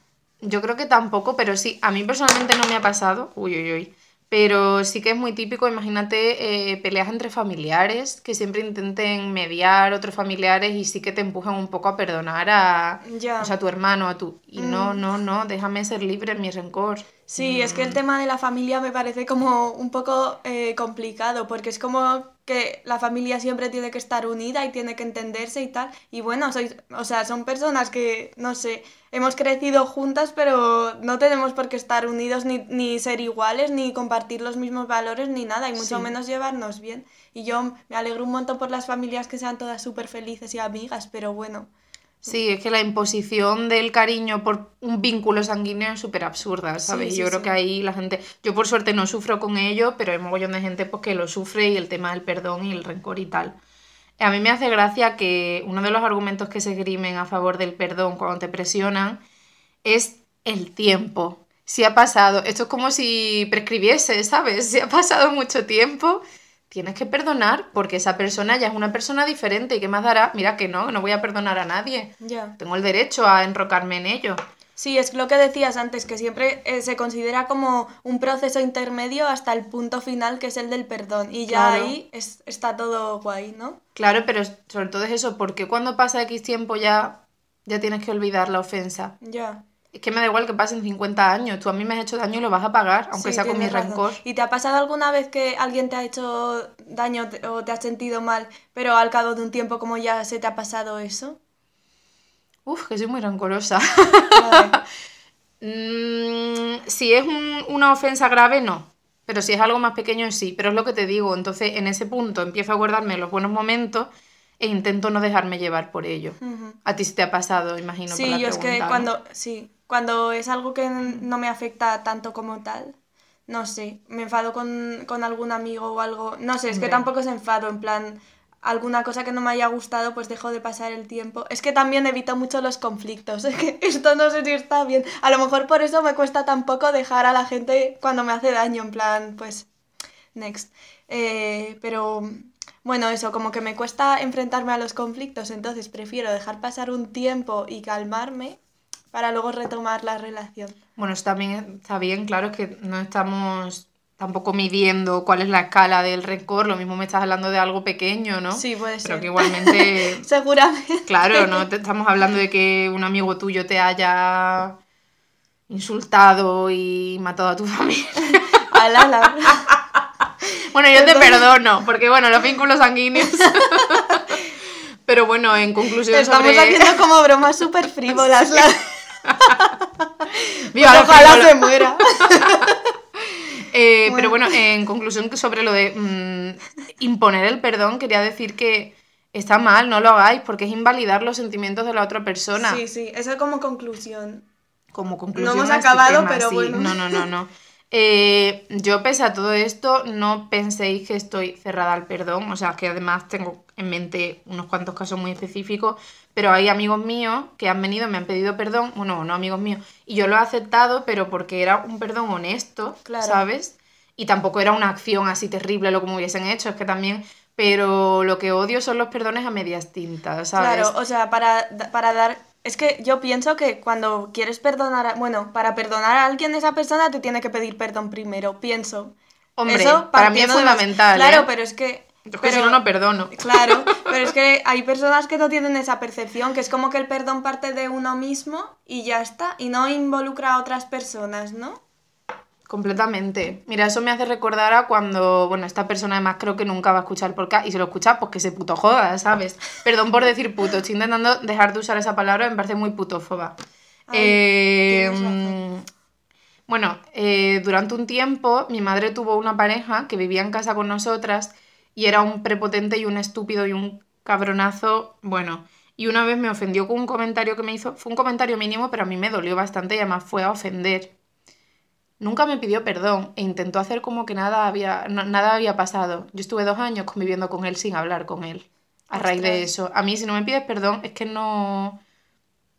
Yo creo que tampoco, pero sí, a mí personalmente no me ha pasado. Uy, uy, uy. Pero sí que es muy típico, imagínate eh, peleas entre familiares, que siempre intenten mediar otros familiares y sí que te empujan un poco a perdonar a, Ya. o sea, a tu hermano, a tu... Y no, Mm. no, no, déjame ser libre en mi rencor. Sí, es que el tema de la familia me parece como un poco eh, complicado, porque es como que la familia siempre tiene que estar unida y tiene que entenderse y tal. Y bueno, sois, o sea, son personas que, no sé, hemos crecido juntas, pero no tenemos por qué estar unidos ni, ni ser iguales, ni compartir los mismos valores, ni nada, y mucho Sí. menos llevarnos bien. Y yo me alegro un montón por las familias que sean todas súper felices y amigas, pero bueno. Sí, es que la imposición del cariño por un vínculo sanguíneo es súper absurda, ¿sabes? Sí, yo sí, creo que ahí la gente, yo por suerte no sufro con ello, pero hay un mogollón de gente pues, que lo sufre y el tema del perdón y el rencor y tal. A mí me hace gracia que uno de los argumentos que se esgrimen a favor del perdón cuando te presionan es el tiempo. Si ha pasado, esto es como si prescribiese, ¿sabes? Si ha pasado mucho tiempo, tienes que perdonar porque esa persona ya es una persona diferente y qué más dará. Mira que no, no voy a perdonar a nadie. Ya. Tengo el derecho a enrocarme en ello. Sí, es lo que decías antes, que siempre eh, se considera como un proceso intermedio hasta el punto final, que es el del perdón. Y ya Claro. ahí es- está todo guay, ¿no? Claro, pero sobre todo es eso, porque cuando pasa X tiempo ya, ya tienes que olvidar la ofensa. Ya. Es que me da igual que pasen 50 años, tú a mí me has hecho daño y lo vas a pagar, aunque Sí, sea con mi razón. rencor. ¿Y te ha pasado alguna vez que alguien te ha hecho daño o te has sentido mal, pero al cabo de un tiempo como ya se te ha pasado eso? Uf, que soy muy rencorosa. Vale. Mm, si es un- una ofensa grave, no. Pero si es algo más pequeño, sí. Pero es lo que te digo. Entonces, en ese punto empiezo a guardarme los buenos momentos e intento no dejarme llevar por ello. A ti sí te ha pasado, imagino. por Sí, la yo es que cuando, sí, cuando es algo que no me afecta tanto como tal, no sé, me enfado con, con algún amigo o algo, no sé, es que tampoco es enfado, en plan, alguna cosa que no me haya gustado, pues dejo de pasar el tiempo. Es que también evito mucho los conflictos, es que esto no sé si está bien. A lo mejor por eso me cuesta tampoco dejar a la gente cuando me hace daño, en plan, pues, next. Eh, pero bueno, eso, como que me cuesta enfrentarme a los conflictos, entonces prefiero dejar pasar un tiempo y calmarme para luego retomar la relación. Bueno, eso también está bien, claro, es que no estamos tampoco midiendo cuál es la escala del rencor, lo mismo me estás hablando de algo pequeño, ¿no? Sí, puede Pero ser. que igualmente, Seguramente. claro, no te estamos hablando de que un amigo tuyo te haya insultado y matado a tu familia. Ala, la- Bueno, yo te perdono, porque bueno, los vínculos sanguíneos. Pero bueno, en conclusión Estamos sobre... haciendo como bromas súper frívolas. la- Viva los Ojalá se muera. Eh, Bueno. Pero bueno, en conclusión sobre lo de mm, imponer el perdón, quería decir que está mal, no lo hagáis, porque es invalidar los sentimientos de la otra persona. Sí, sí, eso como conclusión. Como conclusión. hemos a este acabado, tema, pero sí. bueno. No, no, no, no. Eh, yo, pese a todo esto, no penséis que estoy cerrada al perdón. O sea, que además tengo en mente unos cuantos casos muy específicos. Pero hay amigos míos que han venido, me han pedido perdón. Bueno, no amigos míos. Y yo lo he aceptado, pero porque era un perdón honesto, Claro. ¿sabes? Y tampoco era una acción así terrible lo como hubiesen hecho. Es que también. Pero lo que odio son los perdones a medias tintas, ¿sabes? Claro, o sea, para, para dar... Es que yo pienso que cuando quieres perdonar a... Bueno, para perdonar a alguien, esa persona te tiene que pedir perdón primero, pienso. Hombre, Eso para mí es de fundamental. Claro, ¿eh? pero es que... Yo es que pero- si no, no perdono. Claro, pero es que hay personas que no tienen esa percepción, que es como que el perdón parte de uno mismo y ya está, y no involucra a otras personas, ¿no? Completamente. Mira, eso me hace recordar a cuando, bueno, esta persona además creo que nunca va a escuchar por acá y si lo escucha, pues que se puto joda, ¿sabes? Perdón por decir puto, estoy intentando dejar de usar esa palabra, me parece muy putófoba. Ay, Eh, mm, bueno, eh, durante un tiempo mi madre tuvo una pareja que vivía en casa con nosotras y era un prepotente y un estúpido y un cabronazo, bueno. Y una vez me ofendió con un comentario que me hizo, fue un comentario mínimo, pero a mí me dolió bastante y además fue a ofender. Nunca me pidió perdón e intentó hacer como que nada había, no- nada había pasado. Yo estuve dos años conviviendo con él sin hablar con él. A raíz de Ostras. eso. A mí, si no me pides perdón, es que no.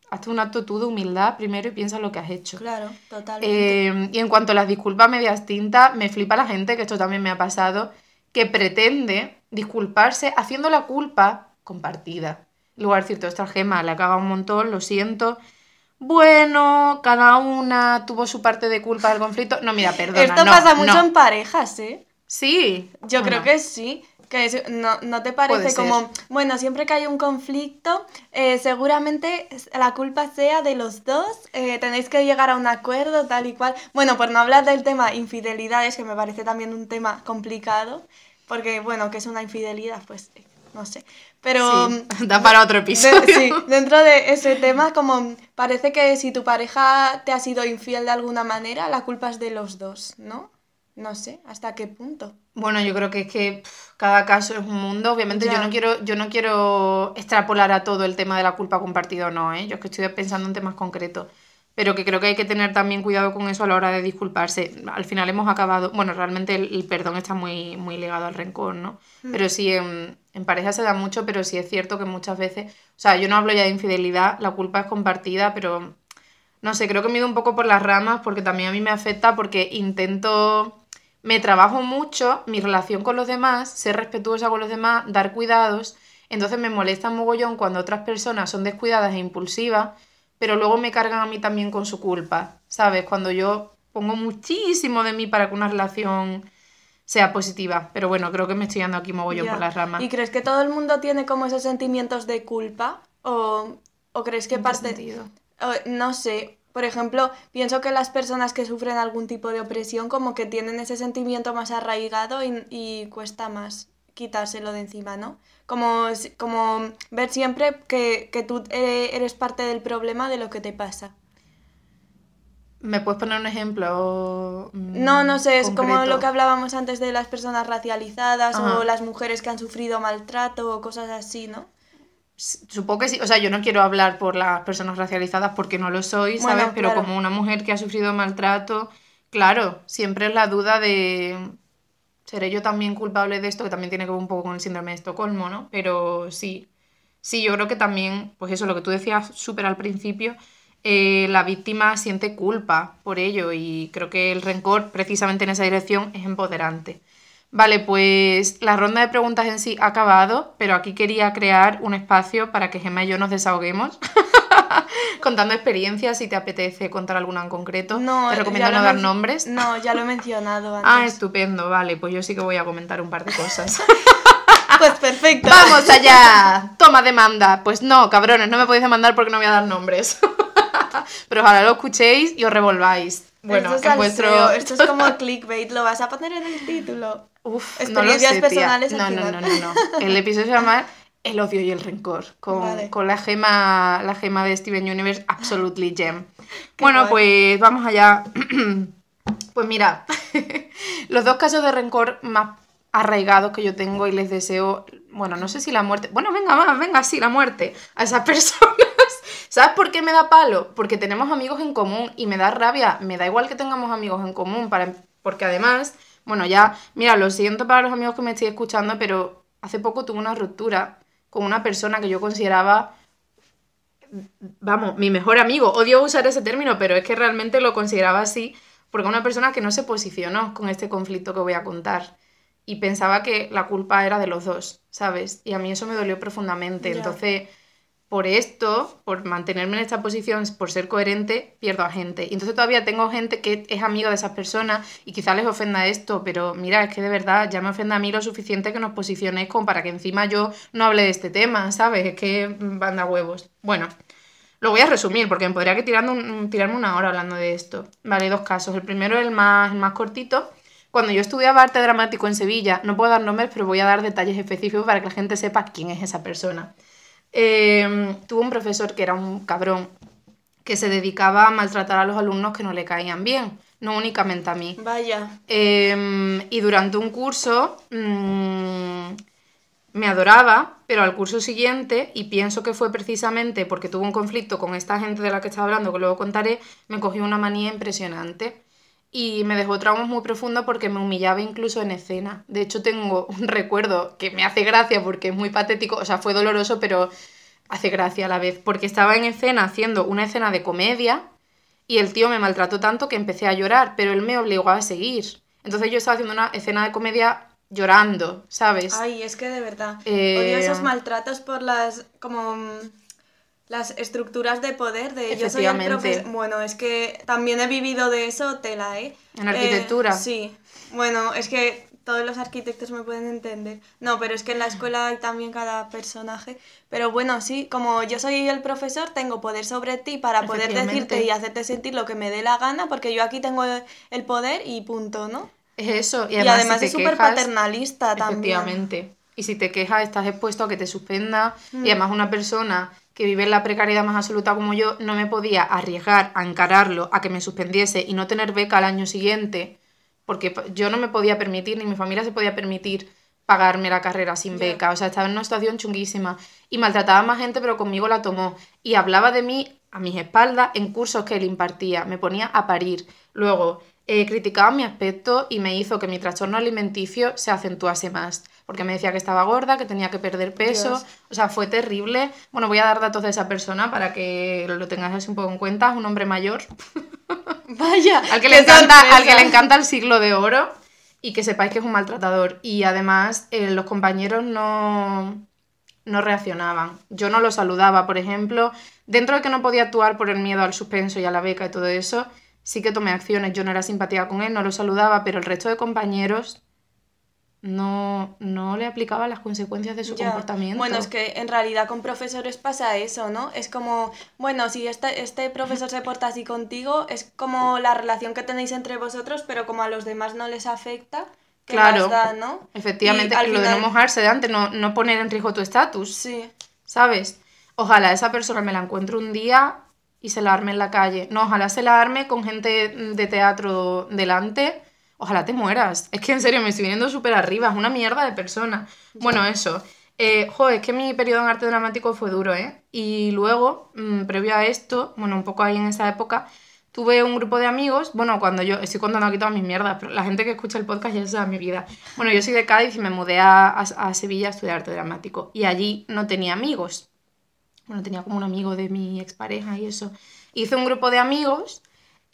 Hazte un acto tú de humildad primero y piensa lo que has hecho. Claro, totalmente. Eh, y en cuanto a las disculpas medias tintas, me flipa la gente, que esto también me ha pasado, que pretende disculparse haciendo la culpa compartida. En lugar de decirte, ostras, Gema, le ha cagado un montón, lo siento. Bueno, cada una tuvo su parte de culpa del conflicto. No, mira, perdona. Esto no, pasa mucho no. en parejas, ¿eh? Sí. Yo Bueno, creo que sí. Que es- no, no te parece como, bueno, siempre que hay un conflicto, eh, seguramente la culpa sea de los dos, eh, tenéis que llegar a un acuerdo, tal y cual. Bueno, por no hablar del tema infidelidades, que me parece también un tema complicado, Porque, bueno, que es una infidelidad, pues no sé. Pero. Sí, da para otro de- episodio. sí, dentro de ese tema, como parece que si tu pareja te ha sido infiel de alguna manera, la culpa es de los dos, ¿no? No sé, ¿hasta qué punto? Bueno, yo creo que es que cada caso es un mundo. Obviamente yo no quiero, yo no quiero extrapolar a todo el tema de la culpa compartida o no, ¿eh? Yo es que estoy pensando en temas concretos. Pero que creo que hay que tener también cuidado con eso a la hora de disculparse. Al final hemos acabado. Bueno, realmente el, el perdón está muy, muy ligado al rencor, ¿no? Pero sí, en, en pareja se da mucho, pero sí es cierto que muchas veces. O sea, yo no hablo ya de infidelidad, la culpa es compartida, pero no sé, creo que me ido un poco por las ramas porque también a mí me afecta porque intento, me trabajo mucho mi relación con los demás, ser respetuosa con los demás, dar cuidados, entonces me molesta un mogollón cuando otras personas son descuidadas e impulsivas, pero luego me cargan a mí también con su culpa, ¿sabes? Cuando yo pongo muchísimo de mí para que una relación sea positiva, pero bueno, creo que me estoy yendo aquí mogollón por las ramas. ¿Y crees que todo el mundo tiene como esos sentimientos de culpa? ¿O, o crees que ¿En qué parte... o, no sé, por ejemplo, pienso que las personas que sufren algún tipo de opresión como que tienen ese sentimiento más arraigado y, y cuesta más quitárselo de encima, ¿no? Como, como ver siempre que, que tú eh, eres parte del problema de lo que te pasa. ¿Me puedes poner un ejemplo? mm, No, no sé, es como lo que hablábamos antes de las personas racializadas Ajá. o las mujeres que han sufrido maltrato o cosas así, ¿no? Supongo que sí, o sea, yo no quiero hablar por las personas racializadas porque no lo soy, ¿sabes? Bueno, Pero claro. como una mujer que ha sufrido maltrato, claro, siempre es la duda de, ¿seré yo también culpable de esto? Que también tiene que ver un poco con el síndrome de Estocolmo, ¿no? Pero sí, sí, yo creo que también, pues eso, lo que tú decías súper al principio, eh, la víctima siente culpa por ello y creo que el rencor, precisamente en esa dirección, es empoderante. Vale, pues la ronda de preguntas en sí ha acabado, pero aquí quería crear un espacio para que Gemma y yo nos desahoguemos contando experiencias, si te apetece contar alguna en concreto. No, te recomiendo no dar nombres. No, ya lo he mencionado antes. Ah, estupendo, vale, pues yo sí que voy a comentar un par de cosas. Pues perfecto. ¡Vamos allá! Toma demanda. Pues no, cabrones, no me podéis demandar porque no voy a dar nombres. Pero ojalá lo escuchéis y os revolváis. Bueno, esto es en vuestro... Esto es como clickbait, lo vas a poner en el título. Uf, Experiencias no lo sé, personales al No, no, final. no, no, no. El episodio se llama El odio y el rencor. Con, Vale. con la gema, la gema de Steven Universe, Absolutely Gem. bueno, guay. pues vamos allá. pues mira, los dos casos de rencor más arraigados que yo tengo y les deseo, bueno, no sé si la muerte. Bueno, venga, más, venga, sí, la muerte a esas personas. ¿Sabes por qué me da palo? Porque tenemos amigos en común y me da rabia. Me da igual que tengamos amigos en común, para, porque además, bueno, ya, mira, lo siento para los amigos que me estoy escuchando, pero hace poco tuve una ruptura con una persona que yo consideraba, vamos, mi mejor amigo. Odio usar ese término, pero es que realmente lo consideraba así, porque una persona que no se posicionó con este conflicto que voy a contar. Y pensaba que la culpa era de los dos, ¿sabes? Y a mí eso me dolió profundamente. Entonces, por esto, por mantenerme en esta posición, por ser coherente, pierdo a gente. Y entonces todavía tengo gente que es amiga de esas personas y quizá les ofenda esto, pero mira, es que de verdad ya me ofende a mí lo suficiente que nos posicionéis como para que encima yo no hable de este tema, ¿sabes? Es que mm, banda huevos. Bueno, lo voy a resumir porque me podría que tirando tirarme una hora hablando de esto. Vale, dos casos. El primero el más, el más cortito. Cuando yo estudiaba arte dramático en Sevilla, no puedo dar nombres, pero voy a dar detalles específicos para que la gente sepa quién es esa persona. Eh, tuve un profesor que era un cabrón, que se dedicaba a maltratar a los alumnos que no le caían bien, no únicamente a mí. Vaya. Eh, y durante un curso mm, me adoraba, pero al curso siguiente, y pienso que fue precisamente porque tuvo un conflicto con esta gente de la que estaba hablando, que luego contaré, me cogió una manía impresionante. Y me dejó traumas muy profundos porque me humillaba incluso en escena. De hecho, tengo un recuerdo que me hace gracia porque es muy patético, o sea, fue doloroso, pero hace gracia a la vez. Porque estaba en escena haciendo una escena de comedia y el tío me maltrató tanto que empecé a llorar, pero él me obligó a seguir. Entonces yo estaba haciendo una escena de comedia llorando, ¿sabes? Ay, es que de verdad. Eh, Odio esos maltratos por las. como. Las estructuras de poder de yo soy el profesor. Bueno, es que también he vivido de eso, tela, ¿eh? En arquitectura. Eh, sí. Bueno, es que todos los arquitectos me pueden entender. No, pero es que en la escuela hay también cada personaje. Pero bueno, sí, como yo soy el profesor, tengo poder sobre ti para poder decirte y hacerte sentir lo que me dé la gana, porque yo aquí tengo el poder y punto, ¿no? Es eso. Y Y además, si es súper paternalista también. Efectivamente. Y si te quejas, estás expuesto a que te suspenda. Mm. Y además, una persona que vive en la precariedad más absoluta como yo no me podía arriesgar a encararlo, a que me suspendiese y no tener beca al año siguiente, porque yo no me podía permitir, ni mi familia se podía permitir pagarme la carrera sin beca. O sea, estaba en una situación chunguísima. Y maltrataba a más gente, pero conmigo la tomó. Y hablaba de mí a mis espaldas en cursos que él impartía. Me ponía a parir. Luego, eh, criticaba mi aspecto y me hizo que mi trastorno alimenticio se acentuase más. Porque me decía que estaba gorda, que tenía que perder peso. Dios. O sea, fue terrible. Bueno, voy a dar datos de esa persona para que lo tengáis así un poco en cuenta. Es un hombre mayor. Vaya. Al que, le encanta, sorpresa. al que le encanta el siglo de oro y que sepáis que es un maltratador. Y además, eh, los compañeros no, no reaccionaban. Yo no lo saludaba, por ejemplo. Dentro de que no podía actuar por el miedo al suspenso y a la beca y todo eso, sí que tomé acciones. Yo no era simpática con él, no lo saludaba, pero el resto de compañeros no, no le aplicaba las consecuencias de su Ya. comportamiento. Bueno, es que en realidad con profesores pasa eso, ¿no? Es como, bueno, si este, este profesor se porta así contigo, es como la relación que tenéis entre vosotros, pero como a los demás no les afecta, ¿qué Claro. más da, no? Efectivamente, al lo de no mojarse de antes, no, no poner en riesgo tu estatus. Sí, ¿sabes? Ojalá esa persona me la encuentre un día y se la arme en la calle. No, ojalá se la arme con gente de teatro delante. Ojalá te mueras. Es que en serio me estoy viniendo súper arriba. Es una mierda de persona. Bueno, eso. Eh, jo, es que mi periodo en arte dramático fue duro, ¿eh? Y luego, mm, previo a esto, bueno, un poco ahí en esa época, tuve un grupo de amigos. Bueno, cuando yo estoy contando aquí todas mis mierdas, pero la gente que escucha el podcast ya sabe mi vida. Bueno, yo soy de Cádiz y me mudé a, a, a Sevilla a estudiar arte dramático. Y allí no tenía amigos bueno, tenía como un amigo de mi expareja y eso. Hice un grupo de amigos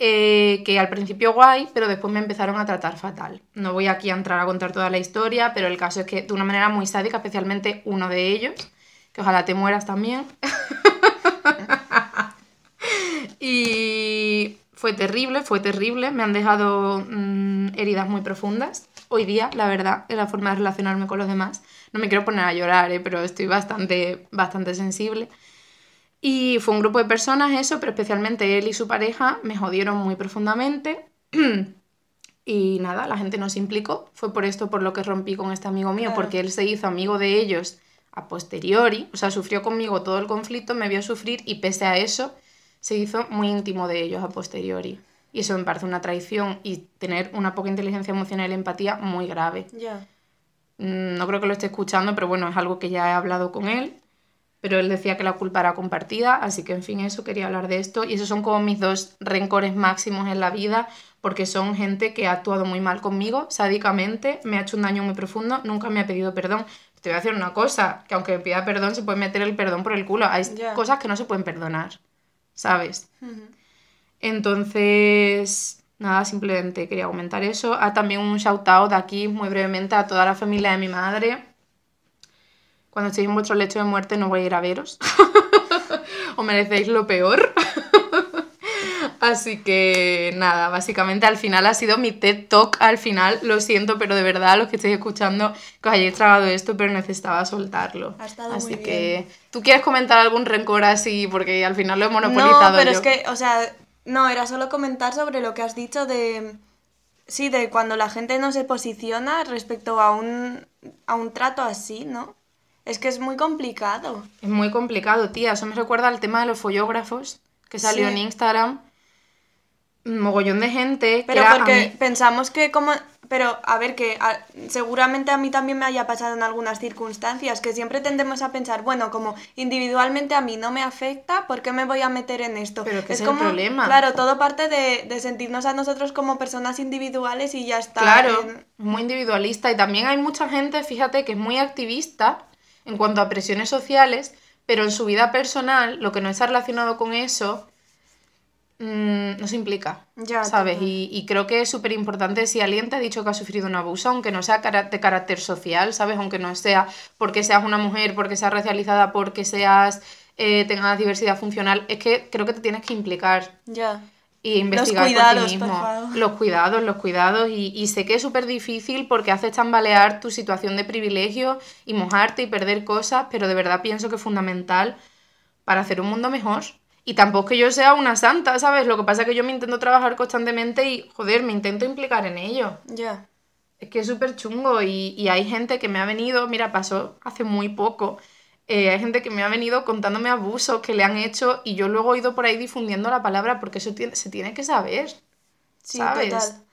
eh, que al principio guay, pero después me empezaron a tratar fatal. No voy aquí a entrar a contar toda la historia, pero el caso es que de una manera muy sádica, especialmente uno de ellos, que ojalá te mueras también. y fue terrible, fue terrible. Me han dejado mm, heridas muy profundas. Hoy día, la verdad, en la forma de relacionarme con los demás. No me quiero poner a llorar, ¿eh? pero estoy bastante, bastante sensible. Y fue un grupo de personas, eso, pero especialmente él y su pareja me jodieron muy profundamente. y nada, la gente no se implicó. Fue por esto por lo que rompí con este amigo mío, Claro. porque él se hizo amigo de ellos a posteriori. O sea, sufrió conmigo todo el conflicto, me vio sufrir y pese a eso, se hizo muy íntimo de ellos a posteriori. Y eso me parece una traición y tener una poca inteligencia emocional y empatía muy grave. ya. Mm, No creo que lo esté escuchando, pero bueno, es algo que ya he hablado con él. Pero él decía que la culpa era compartida, así que en fin, eso quería hablar de esto. Y esos son como mis dos rencores máximos en la vida, porque son gente que ha actuado muy mal conmigo, sádicamente, me ha hecho un daño muy profundo, nunca me ha pedido perdón. Te voy a decir una cosa, que aunque me pida perdón, se puede meter el perdón por el culo. Hay cosas que no se pueden perdonar, ¿sabes? Entonces, nada, simplemente quería comentar eso. Ah, también un shout out aquí muy brevemente a toda la familia de mi madre. Cuando estéis en vuestro lecho de muerte no voy a ir a veros. Os merecéis lo peor. Así que nada, básicamente al final ha sido mi TED Talk. Al final, lo siento, pero de verdad, los que estéis escuchando, que os hayáis tragado esto, pero necesitaba soltarlo. Ha estado así muy que, ¿tú quieres comentar algún rencor así? Porque al final lo he monopolizado. No, pero yo. es que, o sea, no, era solo comentar sobre lo que has dicho de. Sí, de cuando la gente no se posiciona respecto a un, a un trato así, ¿no? Es que es muy complicado. Es muy complicado, tía. Eso me recuerda al tema de los follógrafos que salió Sí. en Instagram. Un mogollón de gente. Pero porque mí- pensamos que como... Pero, a ver, que a- seguramente a mí también me haya pasado en algunas circunstancias, que siempre tendemos a pensar, bueno, como individualmente a mí no me afecta, ¿por qué me voy a meter en esto? Pero que es el problema. Claro, todo parte de, de sentirnos a nosotros como personas individuales y ya está. Claro, en- muy individualista. Y también hay mucha gente, fíjate, que es muy activista en cuanto a presiones sociales, pero en su vida personal, lo que no está relacionado con eso, mm, no se implica. Ya, ¿Sabes? Y, y creo que es súper importante si alguien te ha dicho que ha sufrido un abuso, aunque no sea de carácter social, ¿sabes? Aunque no sea porque seas una mujer, porque seas racializada, porque seas eh, tengas diversidad funcional, es que creo que te tienes que implicar Ya. Y investigar cuidados, por ti por mismo. favor. Los cuidados, los cuidados. Y, y sé que es súper difícil porque haces tambalear tu situación de privilegio y mojarte y perder cosas, pero de verdad pienso que es fundamental para hacer un mundo mejor. Y tampoco que yo sea una santa, ¿sabes? Lo que pasa es que yo me intento trabajar constantemente y, joder, me intento implicar en ello. Ya. Es que es súper chungo y, y hay gente que me ha venido, mira, pasó hace muy poco, eh, hay gente que me ha venido contándome abusos que le han hecho y yo luego he ido por ahí difundiendo la palabra porque eso tiene- se tiene que saber. Sí, ¿Sabes? total.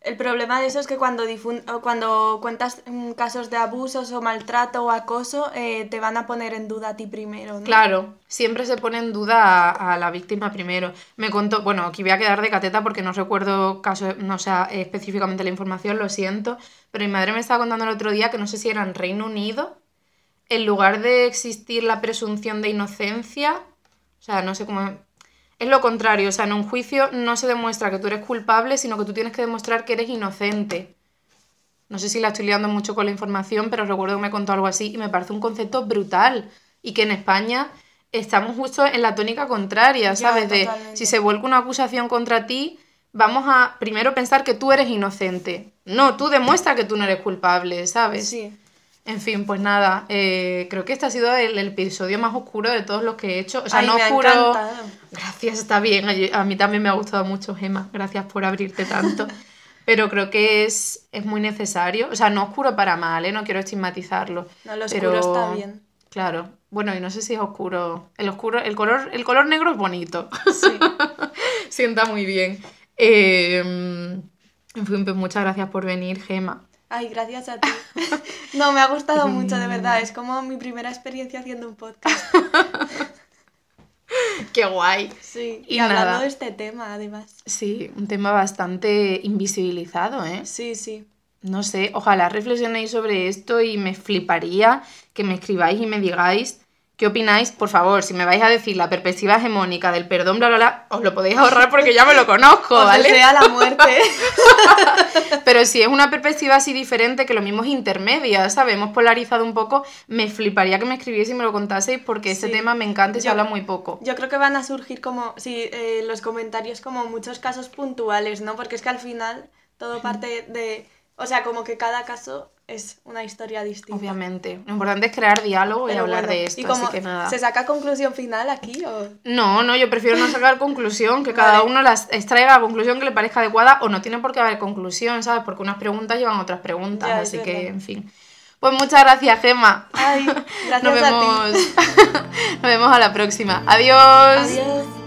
El problema de eso es que cuando, difun- cuando cuentas mm, casos de abusos o maltrato o acoso, eh, te van a poner en duda a ti primero, ¿no? Claro, siempre se pone en duda a, a la víctima primero. Me contó, bueno, aquí voy a quedar de cateta porque no recuerdo caso, no sé específicamente la información, lo siento, pero mi madre me estaba contando el otro día que no sé si era en Reino Unido, en lugar de existir la presunción de inocencia, o sea, no sé cómo... Es lo contrario, o sea, en un juicio no se demuestra que tú eres culpable, sino que tú tienes que demostrar que eres inocente. No sé si la estoy liando mucho con la información, pero recuerdo que me contó algo así y me parece un concepto brutal. Y que en España estamos justo en la tónica contraria, Ya, ¿sabes? De si se vuelca una acusación contra ti, vamos a primero pensar que tú eres inocente. No, tú demuestra que tú no eres culpable, ¿sabes? Sí. En fin, pues nada, eh, creo que este ha sido el, el episodio más oscuro de todos los que he hecho. O sea, Ay, no me oscuro. Gracias, está bien. A mí también me ha gustado mucho, Gema. Gracias por abrirte tanto. Pero creo que es, es muy necesario. O sea, no oscuro para mal, ¿eh? No quiero estigmatizarlo. No, lo pero- oscuro está bien. Claro. Bueno, y no sé si es oscuro. El oscuro, el color, el color negro es bonito. Sí. Sienta muy bien. Eh, en fin, pues muchas gracias por venir, Gema. Ay, gracias a ti. No, me ha gustado mucho, de verdad. Es como mi primera experiencia haciendo un podcast. Qué guay. Sí. Y Y, hablando nada. de este tema, además. Sí, un tema bastante invisibilizado, ¿eh? Sí, sí. No sé, ojalá reflexionéis sobre esto y me fliparía que me escribáis y me digáis qué opináis. Por favor, si me vais a decir la perspectiva hegemónica del perdón, bla, bla, bla, os lo podéis ahorrar porque ya me lo conozco, ¿vale? desea la muerte. Pero si es una perspectiva así diferente, que lo mismo es intermedia, ¿sabes? Hemos polarizado un poco, me fliparía que me escribieseis y me lo contaseis porque este Sí. tema me encanta y se Yo- habla muy poco. Yo creo que van a surgir como, sí, eh, los comentarios como muchos casos puntuales, ¿no? Porque es que al final todo parte de, o sea, como que cada caso es una historia distinta. Obviamente. Lo importante es crear diálogo y hablar bueno, de esto, ¿Y como así que nada. se saca conclusión final aquí o...? No, no, yo prefiero no sacar conclusión, que cada Vale. uno las extraiga la conclusión que le parezca adecuada o no tiene por qué haber conclusión, ¿sabes? Porque unas preguntas llevan a otras preguntas, Ya, así que, en fin. Pues muchas gracias, Gemma. Ay, gracias Nos a vemos, ti. nos vemos a la próxima. Adiós. Adiós.